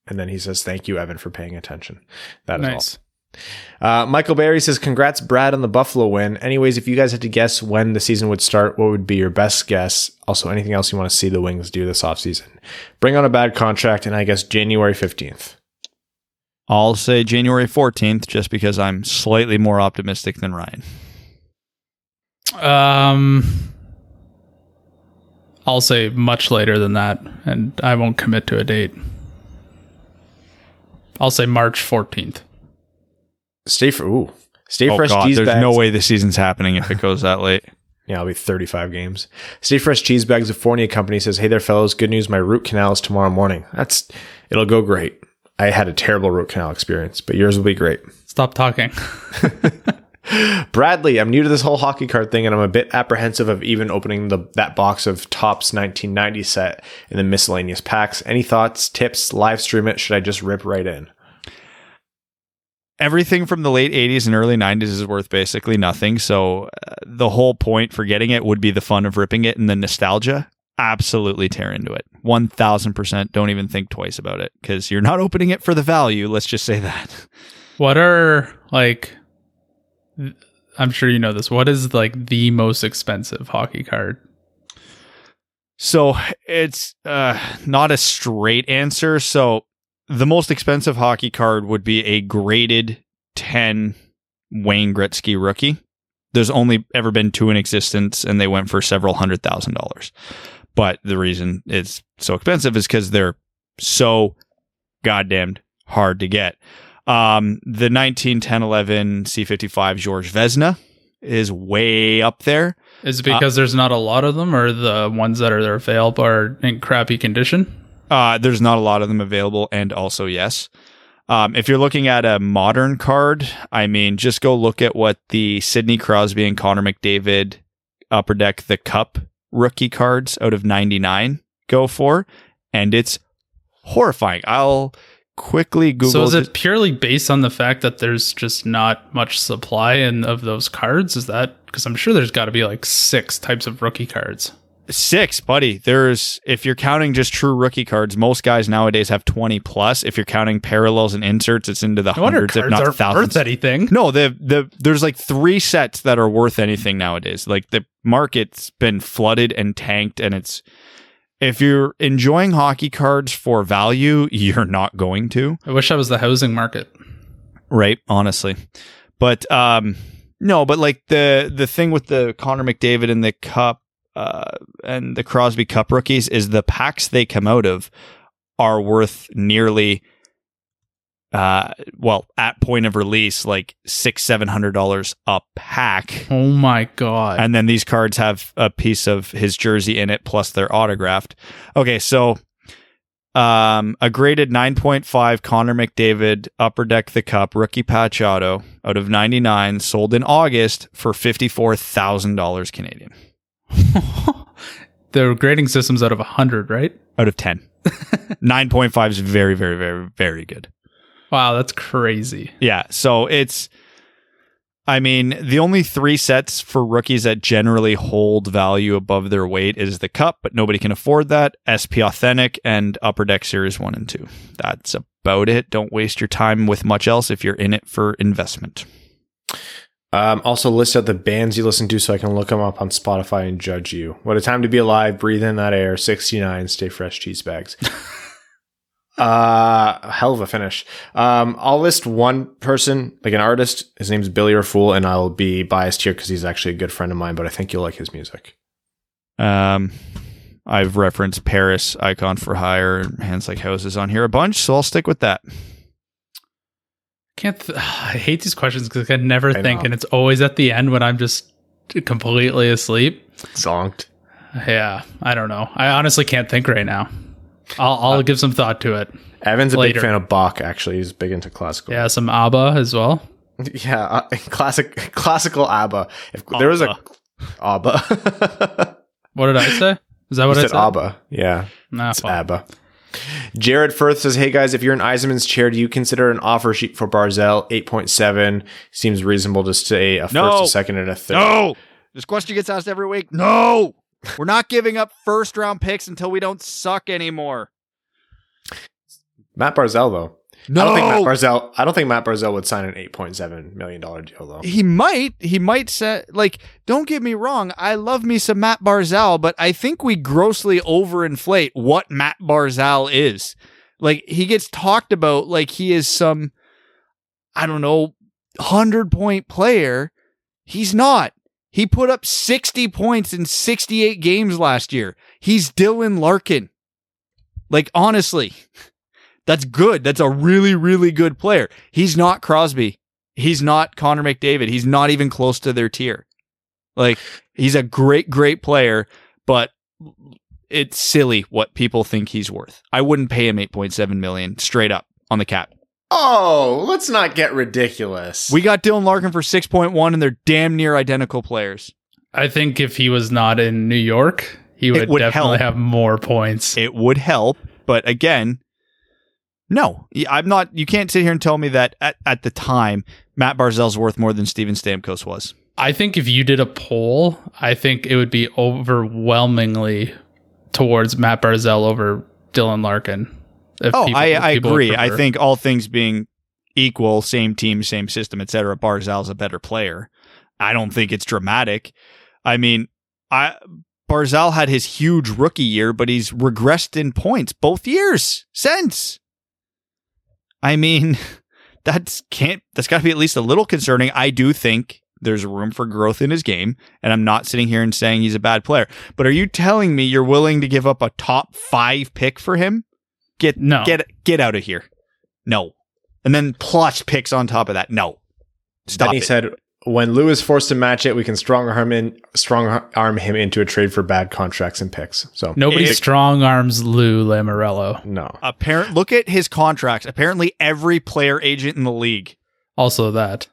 And then he says, thank you, Evan, for paying attention. That is nice. all. Uh, Michael Barry says, Congrats, Brad, on the Buffalo win. Anyways, if you guys had to guess when the season would start, what would be your best guess? Also, anything else you want to see the Wings do this offseason? Bring on a bad contract, and I guess January 15th. I'll say January 14th just because I'm slightly more optimistic than Ryan. Um, I'll say much later than that, and I won't commit to a date. I'll say March 14th. Stay for ooh. Stay oh fresh God, cheese there's bags. no way the season's happening if it goes that late. Yeah, it'll be 35 games. Stay fresh cheese bags of Fournier Company says, "Hey there, fellows. Good news. My root canal is tomorrow morning. That's it'll go great. I had a terrible root canal experience, but yours will be great." Stop talking. Bradley, I'm new to this whole hockey card thing, and I'm a bit apprehensive of even opening the that box of Topps 1990 set in the miscellaneous packs. Any thoughts, tips? Live stream it? Should I just rip right in? Everything from the late 80s and early 90s is worth basically nothing. So uh, the whole point for getting it would be the fun of ripping it and the nostalgia. Absolutely tear into it. 1000%. Don't even think twice about it because you're not opening it for the value. Let's just say that. What are like I'm sure you know this. What is like the most expensive hockey card? So it's uh, not a straight answer. So the most expensive hockey card would be a graded 10 Wayne Gretzky rookie. There's only ever been two in existence, and they went for several hundred thousand dollars. But the reason it's so expensive is because they're so goddamned hard to get. Um, the 1910 11 C55 George Vezina is way up there. Is it because there's not a lot of them, or the ones that are there available are in crappy condition? Uh, there's not a lot of them available, and also yes. Um, if you're looking at a modern card, I mean, just go look at what the Sidney Crosby and Connor McDavid Upper Deck the Cup rookie cards out of 99 go for, and it's horrifying. I'll quickly Google. So is it purely based on the fact that there's just not much supply in, of those cards? Is that because I'm sure there's got to be like six types of rookie cards? Six, buddy. There's if you're counting just true rookie cards, most guys nowadays have twenty plus. If you're counting parallels and inserts, it's into the No hundreds, if not thousands. worth anything. No, the the there's like three sets that are worth anything nowadays. Like the market's been flooded and tanked, and it's if you're enjoying hockey cards for value, you're not going to I wish I was the housing market. right honestly but um no but like the the thing with the connor mcdavid and the cup uh and the crosby cup rookies is the packs they come out of are worth nearly uh well at point of release like six seven hundred dollars a pack. Oh my god! and then these cards have a piece of his jersey in it plus they're autographed. Okay so um a graded 9.5 connor mcdavid upper deck the cup rookie patch auto out of 99 sold in august for $54000 canadian the grading system's out of hundred, right? out of 10 9.5 is very very very very good Wow, that's crazy. Yeah, so it's I mean, the only three sets for rookies that generally hold value above their weight is the cup, but nobody can afford that. SP Authentic and Upper Deck Series 1 and 2. That's about it. Don't waste your time with much else if you're in it for investment. Um, also list out the bands you listen to so I can look them up on Spotify and judge you. What a time to be alive. Breathe in that air. 69. Stay fresh cheese bags. uh, hell of a finish. Um, I'll list one person, like an artist. His name's Billy or Fool, and I'll be biased here because he's actually a good friend of mine, but I think you'll like his music. Um I've referenced Paris, Icon for Hire, and Hands Like Houses on here a bunch, so I'll stick with that. Can't. Th- I hate these questions because I can never I think, know. and it's always at the end when I'm just completely asleep. Zonked. Yeah, I don't know. I honestly can't think right now. I'll Uh, I'll give some thought to it. Evan's a big fan of Bach, actually. He's big into classical. Yeah, some ABBA as well. Yeah, uh, classic, classical ABBA. If there was a ABBA, What did I say? Is that you what I said said? ABBA. Yeah, Nah, it's. ABBA. Jared Firth says, "Hey guys, if you're in Yzerman's chair, do you consider an offer sheet for Barzal? Eight point seven seems reasonable to say a No. first, a second, and a third. No. This question gets asked every week. No. We're not giving up first round picks until we don't suck anymore. Matt Barzal though. No. I don't think Matt Barzal. I don't think Matt Barzal would sign an eight point seven million dollar deal though. he might. He might say, like, don't get me wrong. I love me some Matt Barzal, but I think we grossly overinflate what Matt Barzal is. Like, he gets talked about like he is some, I don't know, 100 point player. He's not. He put up 60 points in 68 games last year. He's Dylan Larkin. Like, honestly, that's good. That's a really, really good player. He's not Crosby. He's not Connor McDavid. He's not even close to their tier. Like, he's a great, great player, but it's silly what people think he's worth. I wouldn't pay him 8.7 million straight up on the cap. Oh, let's not get ridiculous. We got Dylan Larkin for 6.1 and they're damn near identical players. I think if he was not in New York, he would, would definitely help. have more points. It would help, but again, no. I'm not you can't sit here and tell me that at, at the time Matt Barzal's worth more than Steven Stamkos was. I think if you did a poll, I think it would be overwhelmingly towards Matt Barzell over Dylan Larkin. Oh, people- I, I agree. I think all things being equal, same team, same system, etc. Barzal's a better player. I don't think it's dramatic. I mean, I Barzal had his huge rookie year, but he's regressed in points both years since. I mean, that's can't that's got to be at least a little concerning. I do think there's room for growth in his game, and I'm not sitting here and saying he's a bad player. But are you telling me you're willing to give up a top five pick for him? Get No. get get out of here. No, and then plus picks on top of that. No, stop then he it. said, "When Lou is forced to match it, we can strong arm in strong arm him into a trade for bad contracts and picks." So Nobody It- strong arms Lou Lamoriello. no, Apparent. Look at his contracts. Apparently, every player agent in the league. Also that.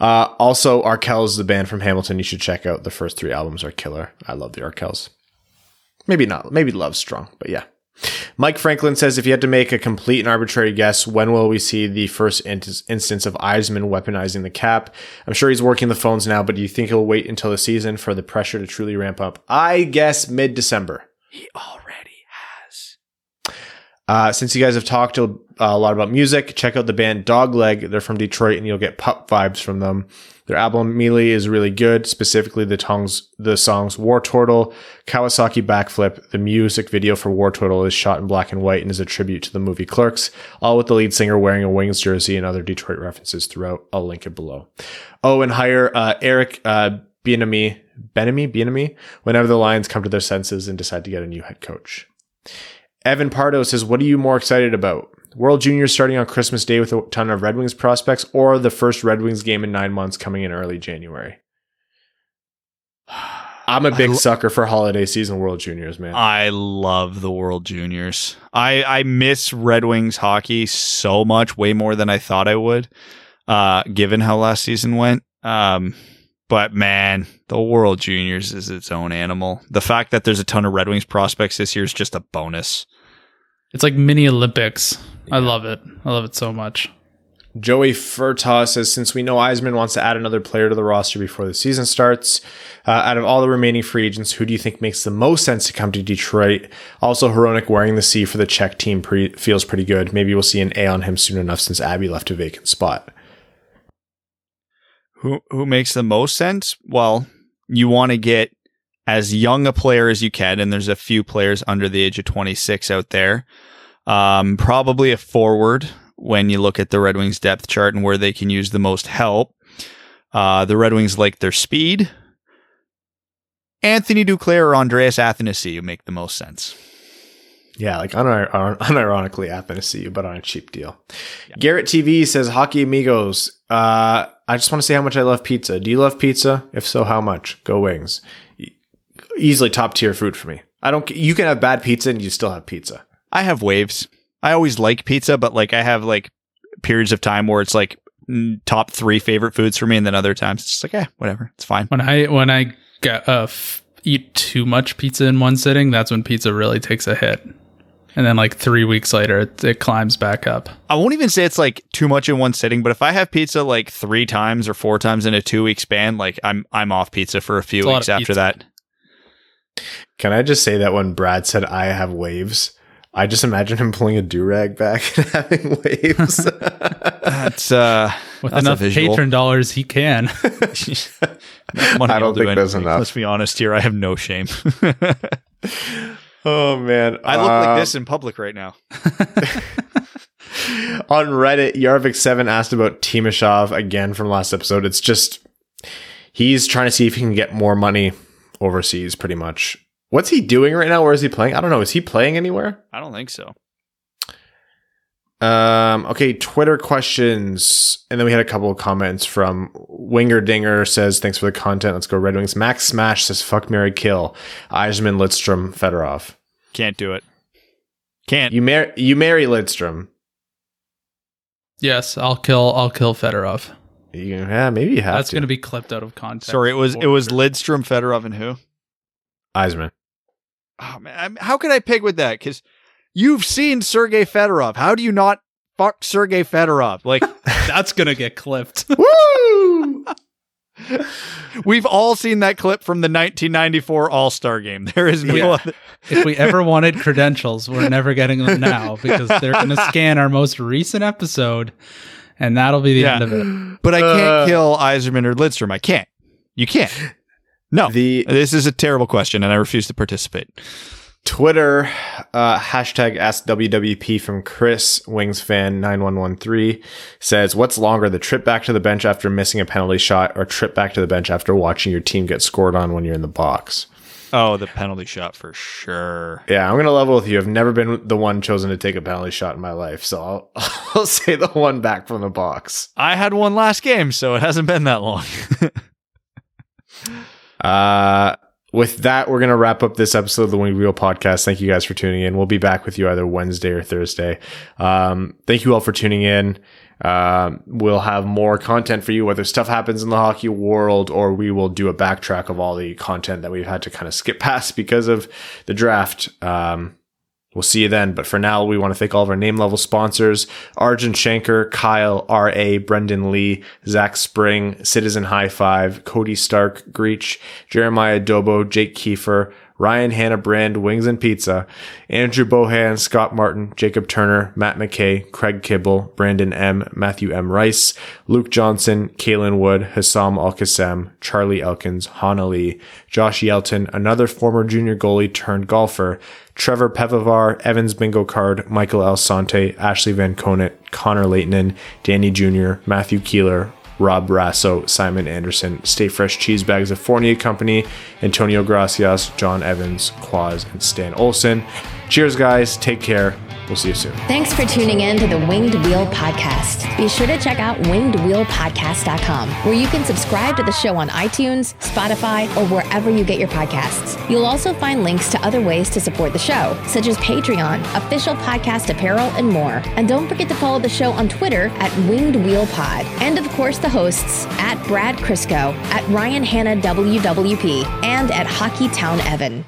Uh, also, Arkells, the band from Hamilton, you should check out. The first three albums are killer. I love the Arkells. Maybe not. Maybe Love Strong, but yeah. Mike Franklin says if you had to make a complete and arbitrary guess, when will we see the first in- instance of Yzerman weaponizing the cap? I'm sure he's working the phones now, but do you think he'll wait until the season for the pressure to truly ramp up? I guess mid December. He already. Uh, since you guys have talked a, a lot about music, check out the band Dogleg. They're from Detroit, and you'll get pup vibes from them. Their album Melee is really good, specifically the tongs, the songs Wartortle, Kawasaki Backflip. The music video for Wartortle is shot in black and white and is a tribute to the movie Clerks, all with the lead singer wearing a Wings jersey and other Detroit references throughout. I'll link it below. Oh, and hire uh, Eric uh, Bieniemy, Benemy, Bieniemy, whenever the Lions come to their senses and decide to get a new head coach. Evan Pardo says, What are you more excited about? World Juniors starting on Christmas Day with a ton of Red Wings prospects, or the first Red Wings game in nine months coming in early January? I'm a big lo- sucker for holiday season World Juniors, man. I love the World Juniors. I I miss Red Wings hockey so much, way more than I thought I would. Uh, given how last season went. Um, but man, the World Juniors is its own animal. The fact that there's a ton of Red Wings prospects this year is just a bonus. It's like mini Olympics. I love it. I love it so much. Joey Furtaw says, since we know Yzerman wants to add another player to the roster before the season starts, uh, out of all the remaining free agents, who do you think makes the most sense to come to Detroit? Also, Hronek wearing the C for the Czech team pre- feels pretty good. Maybe we'll see an A on him soon enough since Abby left a vacant spot. Who who makes the most sense? Well, you want to get as young a player as you can, and there's a few players under the age of 26 out there. Um, probably a forward when you look at the Red Wings depth chart and where they can use the most help. Uh, the Red Wings like their speed. Anthony Duclair or Andreas Athanasiou make the most sense. Yeah, like unir- un- unironically Athanasiou, but on a cheap deal. Garrett TV says, Hockey Amigos, uh, I just want to say how much I love pizza. Do you love pizza? If so, how much? Go Wings. Easily top tier food for me. I don't, you can have bad pizza and you still have pizza. I have waves. I always like pizza, but like I have like periods of time where it's like top three favorite foods for me, and then other times it's just like, eh, whatever, it's fine. When I when I get uh, f- eat too much pizza in one sitting, that's when pizza really takes a hit. And then like three weeks later, it, it climbs back up. I won't even say it's like too much in one sitting, but if I have pizza like three times or four times in a two week span, like I'm I'm off pizza for a few It's weeks of after pizza. that. Can I just say that when Brad said I have waves, I just imagine him pulling a do rag back and having waves. That's uh, With That's enough visual. patron dollars, he can. money I don't will do think that's anything. enough. Let's be honest here. I have no shame. oh man, I look Uh, like this in public right now. on Reddit, Yarvik7 asked about Timashov again from last episode. It's just he's trying to see if he can get more money overseas, pretty much. What's he doing right now? Where is he playing? I don't know. Is he playing anywhere? I don't think so. Um, okay, Twitter questions. And then we had a couple of comments from Winger Dinger says, Thanks for the content. Let's go Red Wings. Max Smash says, Fuck Mary Kill. Yzerman, Lidstrom, Fedorov. Can't do it. Can't. You, mar- you marry Lidstrom. yes, I'll kill. I'll kill Fedorov. You, yeah, maybe you have That's to. going to be clipped out of context. Sorry, it was it was Lidstrom, Fedorov, and who? Yzerman. Oh man, I'm- how could I pick with that? Because you've seen Sergey Fedorov. How do you not fuck Sergei Fedorov? Like That's going to get clipped. Woo! we've all seen that clip from the 1994 All Star Game. There is no Yeah. other. if we ever wanted credentials, we're never getting them now because they're going to scan our most recent episode and that'll be the Yeah. end of it. But I can't Uh. kill Yzerman or Lidstrom. I can't. You can't. No. The this is a terrible question, and I refuse to participate. Twitter uh, hashtag AskWWP from Chris Wings fan nine one one three says, "What's longer, the trip back to the bench after missing a penalty shot, or trip back to the bench after watching your team get scored on when you're in the box?" Oh, the penalty shot for sure. Yeah, I'm gonna level with you. I've never been the one chosen to take a penalty shot in my life, so I'll, I'll say the one back from the box. I had one last game, so it hasn't been that long. Uh, with that, we're going to wrap up this episode of the Winged Wheel podcast. Thank you guys for tuning in. We'll be back with you either Wednesday or Thursday. Um, thank you all for tuning in. Um, we'll have more content for you, whether stuff happens in the hockey world or we will do a backtrack of all the content that we've had to kind of skip past because of the draft. Um, We'll see you then. But for now, we want to thank all of our name level sponsors Arjun Shanker, Kyle, R.A., Brendan Lee, Zach Spring, Citizen High Five, Cody Stark, Greach, Jeremiah Dobo, Jake Kiefer, Ryan Hanna Brand, Wings and Pizza, Andrew Bohan, Scott Martin, Jacob Turner, Matt McKay, Craig Kibble, Brandon M, Matthew M. Rice, Luke Johnson, Kalen Wood, Hassam Al Qassem, Charlie Elkins, Hana Lee, Josh Yelton, another former junior goalie turned golfer, Trevor Pevavar, Evans Bingo Card, Michael Alsante, Ashley Van Conant, Connor Leighton, Danny Jr., Matthew Keeler, Rob Rasso, Simon Anderson, Stay Fresh Cheese Bags of Fournier Company, Antonio Gracias, John Evans, Quaz, and Stan Olson. Cheers, guys. Take care. We'll see you soon. Thanks for tuning in to the Winged Wheel Podcast. Be sure to check out wingedwheelpodcast.com, where you can subscribe to the show on iTunes, Spotify, or wherever you get your podcasts. You'll also find links to other ways to support the show, such as Patreon, official podcast apparel, and more. And don't forget to follow the show on Twitter at Winged Wheel Pod. And of course, the hosts at Brad Crisco, at Ryan Hanna WWP, and at Hockey Town Evan.